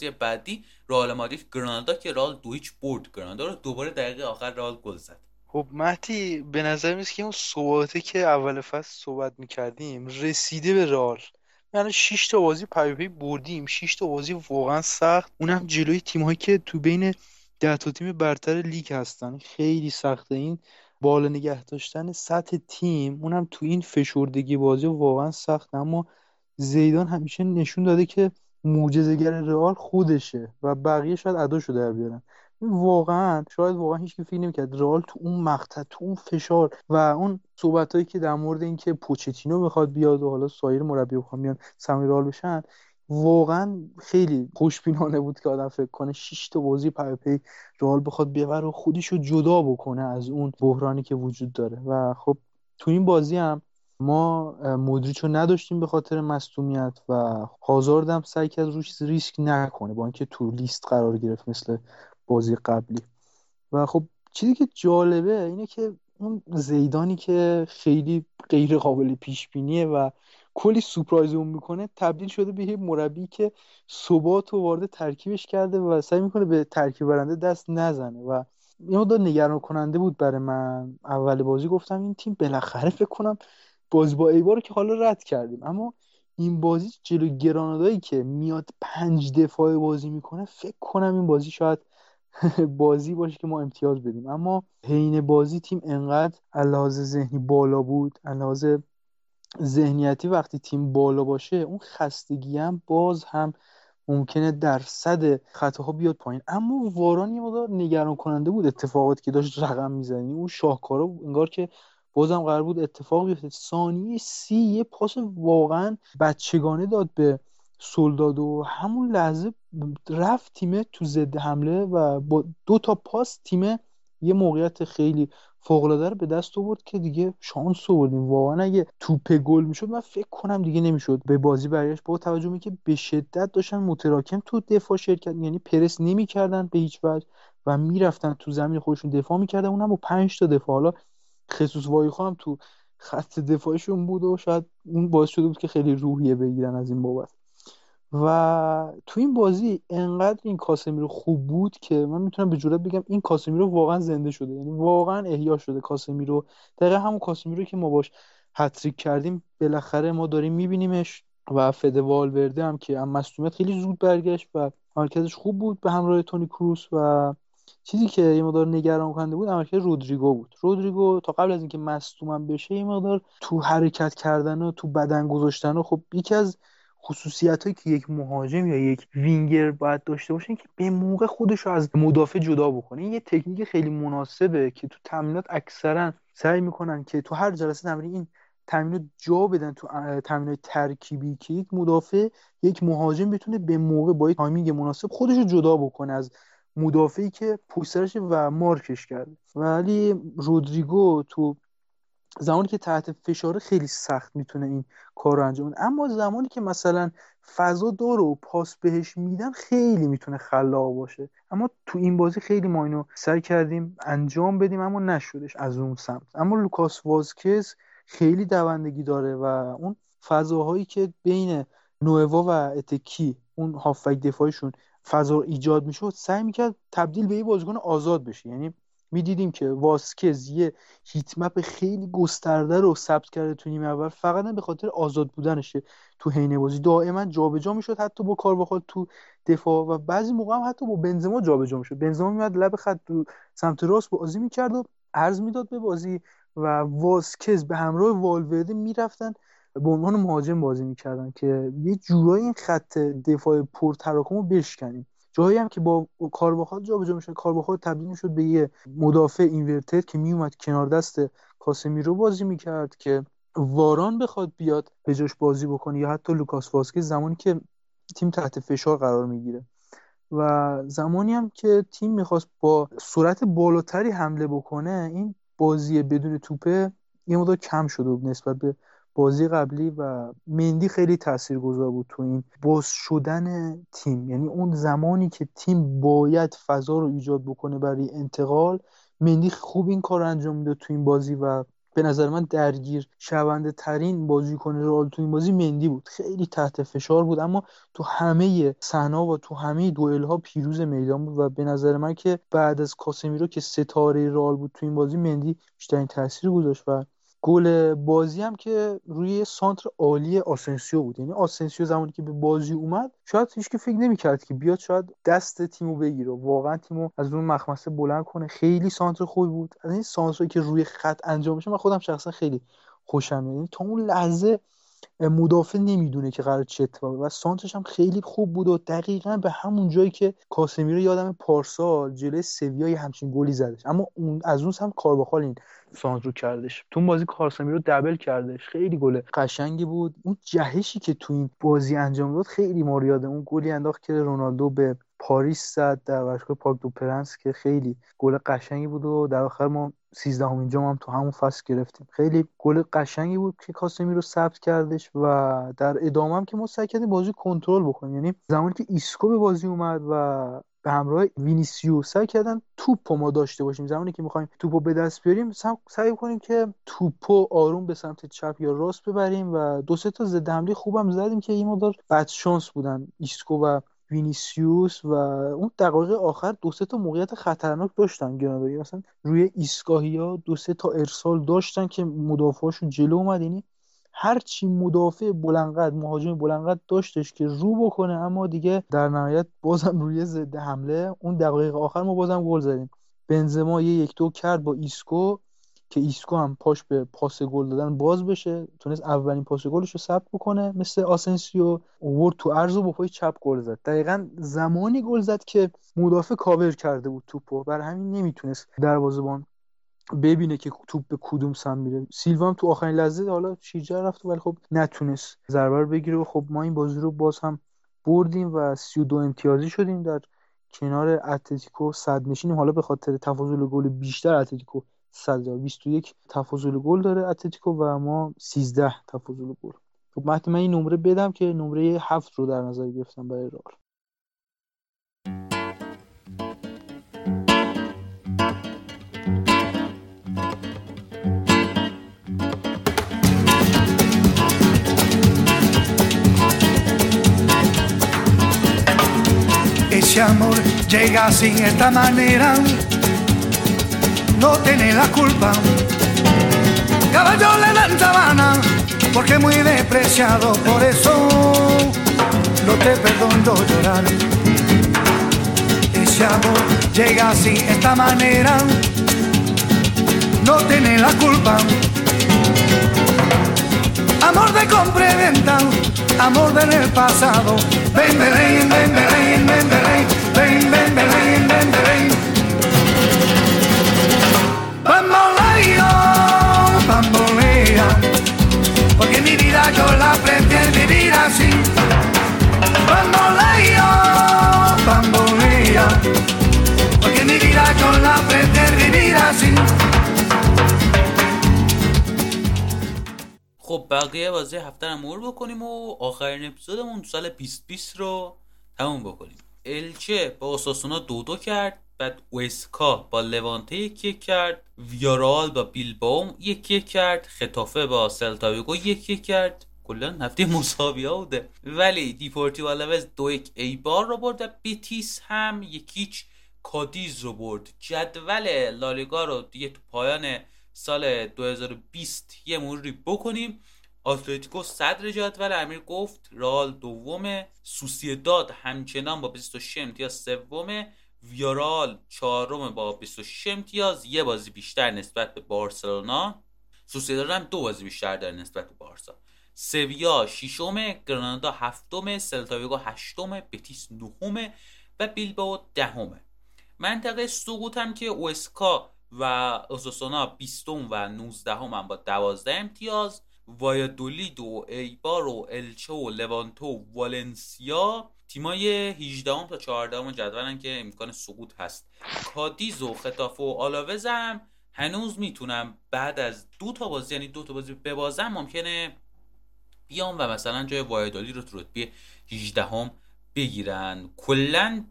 A: بازی بعدی رئال مادرید گرانادا که رئال دو هیچ برد. گرانادا رو دوباره دقیقه آخر رئال گل زد.
B: خب مهدی به نظر میاد که اون ثباته که اول فصل صحبت می‌کردیم رسیده به رئال. یعنی 6 تا بازی پی بردیم. 6 تا بازی واقعا سخت. اونم جلوی تیم‌هایی که تو بین 10 تا تیم برتر لیگ هستن. خیلی سخته این بالا نگه داشتن سطح تیم. اونم تو این فشردگی بازی واقعا سخت. اما زیدان همیشه نشون داده که معجزه‌گر رئال خودشه و بقیه شاید اداشو در بیارن. واقعا شاید واقعا هیچ کی فکر نمی‌کرد رئال تو اون مقطع تو اون فشار و اون صحبتایی که در مورد اینکه پوچتینو می‌خواد بیاد و حالا سایر مربی بخوام بیان سمیر رئال بشن واقعا خیلی خوشبینانه بود که آدم فکر کنه 6 تا بازی پی پی رئال بخواد ببره و خودشو جدا بکنه از اون بحرانی که وجود داره. و خب تو این بازی هم ما مودریچ رو نداشتیم به خاطر مصدومیت و هازارد هم سعی کرد روش ریسک نکنه با اینکه تو لیست قرار گرفت مثل بازی قبلی. و خب چیزی که جالبه اینه که اون زیدانی که خیلی غیر قابل پیش بینیه و کلی سورپرایز اون می‌کنه تبدیل شده به مربی که ثبات و وارد ترکیبش کرده و سعی می‌کنه به ترکیب برنده دست نزنه. و یه مقدار نگران کننده بود برای من. اول بازی گفتم این تیم بالاخره فکر کنم بازی با ایبا رو که حالا رد کردیم. اما این بازی جلو گرانادایی که میاد پنج دفاعه بازی می‌کنه فکر کنم این بازی شاید بازی باشه که ما امتیاز بدیم. اما حین بازی تیم انقدر لحاظ ذهنی بالا بود لحاظ ذهنیتی وقتی تیم بالا باشه اون خستگی هم باز هم ممکنه درصد خطاها بیاد پایین. اما واران یه مقدار نگران کننده بود اتفاقاتی که داشت رقم می‌زنی اون شاهکارا انگار که بازم قرار بود اتفاق بیفته. ثانیه سی یه پاس واقعا بچگانه داد به سولدادو و همون لحظه رفت تیمه تو ضد حمله و با دو تا پاس تیمه یه موقعیت خیلی فوق‌العاده رو به دست آورد که دیگه شانس آوردیم. واقعا اگه توپ گل می‌شد من فکر کنم دیگه نمی‌شد. به بازی برگشت با توجه که به شدت داشتن متراکم تو دفاع شرکت یعنی پرس نمی‌کردن به هیچ وجه و می‌رفتن تو زمین خودشون دفاع می‌کردن. اونم با پنج تا دفاع. حالا خصوص وایخو هم تو خط دفاعشون بود و شاید اون باعث شده بود که خیلی روحیه بگیرن از این بابت. و تو این بازی انقدر این کاسمیرو خوب بود که من می‌تونم به جرات بگم این کاسمیرو واقعا زنده شده. یعنی واقعا احیا شده کاسمیرو. دقیقا همون کاسمیرو که ما باش هتریک کردیم بالاخره ما داریم میبینیمش و فد والورده هم که هم خیلی زود برگشت و عملکردش خوب بود به همراه تونی کروس و چیزی که یه مقدار نگران کننده بود عملکرد رودریگو بود. رودریگو تا قبل از اینکه مصدومم بشه یه مقدار تو حرکت کردن و تو بدن گذاشتن و خب یکی از خصوصیت هایی که یک مهاجم یا یک وینگر باید داشته باشه که به موقع خودش رو از مدافع جدا بکنه. این یه تکنیک خیلی مناسبه که تو تمرینات اکثرا سعی می‌کنن که تو هر جلسه تمرین این تمرین جا بدن تو تمرین ترکیبی که یک مدافع یک مهاجم بتونه به موقع با timing مناسب خودش رو جدا بکنه از مدافعی که پشت و مارکش کرده. ولی رودریگو تو زمانی که تحت فشار خیلی سخت می‌تونه این کار رو انجام بده. اما زمانی که مثلا فضا داره و پاس بهش میدن خیلی می‌تونه خلاق باشه. اما تو این بازی خیلی ما اینو سعی کردیم انجام بدیم اما نشدش از اون سمت. اما لوکاس وازکز خیلی دوندگی داره و اون فضاهایی که بین نووا و اتکی اون هافک دفاعشون فضا ایجاد می‌شد سعی می‌کرد تبدیل به یه بازیکن آزاد بشه. یعنی می‌دیدیم که واسکز یه هیتمپ خیلی گسترده رو ثبت کرده تو نیمه اول فقط به خاطر آزاد بودنشه تو حین بازی. دائما جابجا می‌شد حتی با کار بخواد تو دفاع و بعضی موقع هم حتی با بنزما جابجا می‌شد. بنزما میاد لب خط تو سمت راست بازی می‌کرد و عرض می‌داد به بازی و واسکز به همراه والورده می‌رفتن به عنوان مهاجم بازی می‌کردن که یه جورایی این خط دفاع پرتراکم رو بشکنیم. جایی هم که با کارواخال جابجا میشه کارواخال تبدیل می‌شد به یه مدافع اینورتد که میومد کنار دست کاسمیرو بازی می‌کرد که واران بخواد بیاد به جاش بازی بکنه یا حتی لوکاس واسکز زمانی که تیم تحت فشار قرار می‌گیره. و زمانی هم که تیم می‌خواست با سرعت بالاتری حمله بکنه این بازی بدون توپه یه مقدار کم شده نسبت به بازی قبلی و مندی خیلی تاثیرگذار بود تو این باز شدن تیم. یعنی اون زمانی که تیم باید فضا رو ایجاد بکنه برای انتقال مندی خوب این کار انجام میده تو این بازی و به نظر من درگیر شونده ترین بازیکن رئال تو این بازی مندی بود. خیلی تحت فشار بود اما تو همه صحنه و تو همه دوئل ها پیروز میدان بود و به نظر من که بعد از کاسمیرو که ستاره رئال بود تو این بازی مندی بیشترین تاثیر گذاشت و گل بازی هم که روی سانتر عالی آسنسیو بود. یعنی آسنسیو زمانی که به بازی اومد شاید هیچ کی فکر نمی‌کرد که بیاد شاید دست تیمو بگیره. واقعا تیمو از اون مخمصه بلند کنه. خیلی سانتر خوبی بود. از این سانتری که روی خط انجام میشه من خودم شخصا خیلی خوشم یعنی تا اون لحظه مدافع نمی‌دونه که قرار چه اتفاقی و سانترش هم خیلی خوب بود و دقیقا به همون جایی که کاسمیرو یادم پارسال جلوی سویا همچین گلی زدش اما اون از اون هم کارواخال این سانتر رو کردش. تو بازی کاسمیرو double کردش. خیلی گل قشنگی بود. اون جهشی که تو این بازی انجام داد خیلی ما یاد اون گلی انداخت که رونالدو به پاریس زد در ورزشگاه پارک دو پرنس که خیلی گل قشنگی بود و در آخر ما سیزدهمین جام هم تو همون فصل گرفتیم. خیلی گل قشنگی بود که کاسمیرو ثبت کردش و در ادامه هم که ما سعی کردیم بازی کنترل بکنیم. یعنی زمانی که ایسکو به بازی اومد و به همراه وینیسیو سعی کردن. توپ ما داشته باشیم. زمانی که می‌خوایم توپو به دست بیاریم سعی کنیم که توپو آروم به سمت چپ یا راست ببریم و دو سه تا ضد حمله خوبم زدیم که این مقدار بد شانس بودن ایسکو و وینیسیوس و اون دقایق آخر دو سه تا موقعیت خطرناک داشتن گنابری مثلا روی ایستگاهی ها دو سه تا ارسال داشتن که مدافعاشون جلو اومد. یعنی هر چی مدافع بلندقد مهاجم بلندقد داشتش که رو بکنه اما دیگه در نهایت بازم روی ضد حمله. اون دقایق آخر ما بازم گل زدیم. بنزما یه یک دو کرد با ایسکو که ایسکو هم پاش به پاس گل دادن باز بشه. تونست اولین پاس گلش رو ثبت بکنه مثل آسنسیو. اوورد تو عرض و با پای چپ گل زد. دقیقا زمانی گل زد که مدافع کاور کرده بود توپو. برای همین نمی‌تونست دروازه‌بان ببینه که توپ به کدوم سمت میره. سیلوا هم تو آخرین لحظه حالا شیرجه رفت ولی خب نتونست ضربه بگیره و خب ما این بازی رو باز هم بردیم و 32 امتیازی شدیم در کنار اتلتیکو صد نشینیم. حالا به خاطر تفاضل گل بیشتر اتلتیکو 121 تفاضل گل داره اتلتیکو و ما 13 تفاضل گل. خب من این نمره بدم که نمره هفت رو در نظر گرفتم برای رئال.
E: Amor llega así, esta manera, no tiene la culpa. Caballo le dan sabana, porque muy despreciado, por eso no te perdono llorar. Ese amor llega así, esta manera, no tiene la culpa. Amor de compra y venta, amor del pasado. Ven, Belén, ven, Belén, ven, Belén, ven, porque mi vida yo la prefiero vivir así. Bamboleo, bambolea, porque mi vida yo la prefiero vivir así.
A: خب بقیه بازی هفته رو مرور بکنیم و آخرین اپیزودمون سال 2020 رو تموم بکنیم الچه با اوساسونا دو دو کرد بعد اوئسکا با لوانته یک یک کرد ویارئال با بیلبائو هم یک یک کرد ختافه با سلتاویگو یک یک کرد. کلا هفته مساوی ها بوده. ولی دیپورتیو آلاوز دو یک ایبار رو برد و بیتیس هم یک هیچ کادیز رو برد. جدول لالیگا رو دیگه تو پایان سال 2020 یه مروری بکنیم. آتلتیکو صدر جدول امیر گفت. رال دوم سوسیداد همچنان با 26 امتیاز سوم ویارال چهارم با 26 امتیاز یه بازی بیشتر نسبت به بارسلونا. سوسیداد هم دو بازی بیشتر داره نسبت به بارسا. سویا ششم گرانادا هفتم سلتاویگو هشتم بتیس نهم و بیلباو دهمه منطقه سقوط هم که اوسکا و اوساسونا 20 و 19 هم, هم با 12 امتیاز. وایادولید و ایبار و الچه و لوانتو و والنسیا تیمای 18 هم تا 14 هم جدولن که امکان سقوط هست. کادیز و خطاف و آلاوز هم هنوز می‌تونم بعد از دو تا بازی یعنی دو تا بازی ببازم ممکنه بیام و مثلا جای وایادولی رو تو رتبه 18 هم بگیرن. کلا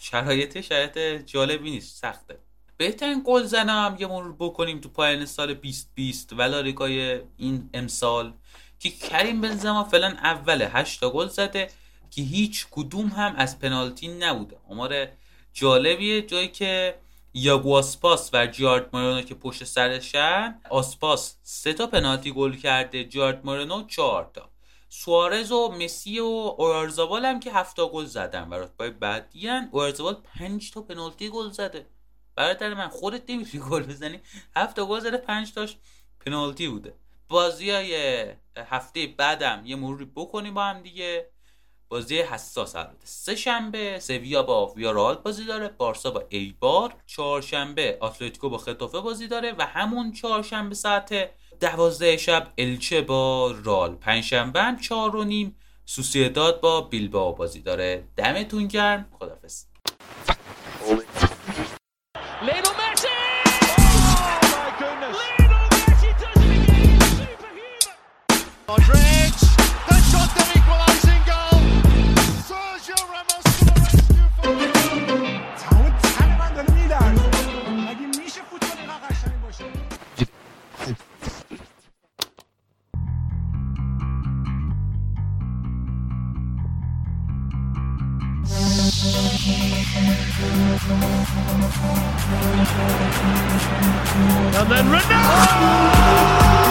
A: شرایط شرایط جالبی نیست سخته. بهترین گل زنم یه مرور بکنیم تو پایان سال 2020 و لالیگای این امسال که کریم بنزما فعلا اوله 8 تا گل زده. که هیچ کدوم هم از پنالتی نبوده. آمار جالبیه جایی که یاگو آسپاس و جارد مورنو که پشت سرشن آسپاس سه تا پنالتی گل کرده جارد مورنو چهار تا. سوارز و مسی و اورارزابال هم که هفت تا گل زدن و رتبه بعدی هن اورارزابال پنج تا پنالتی گل زده. برادر من خودت نمی‌تونی گل بزنی. هفت تا گل زده پنج تاش پنالتی بوده. بازی های هفته بعدم یه مروری بکنیم با هم دیگه. بازی حساس البته. سه شنبه سویا با ویارال بازی داره بارسا با ایبار. چهارشنبه اتلتیکو با خطافه بازی داره و همون چهارشنبه ساعت دوازده شب الچه با رال پنجشنبه هم چهار و نیم سوسیداد با بیلباو بازی داره. دمتون گرم. خدافظ
F: And then Ronaldo!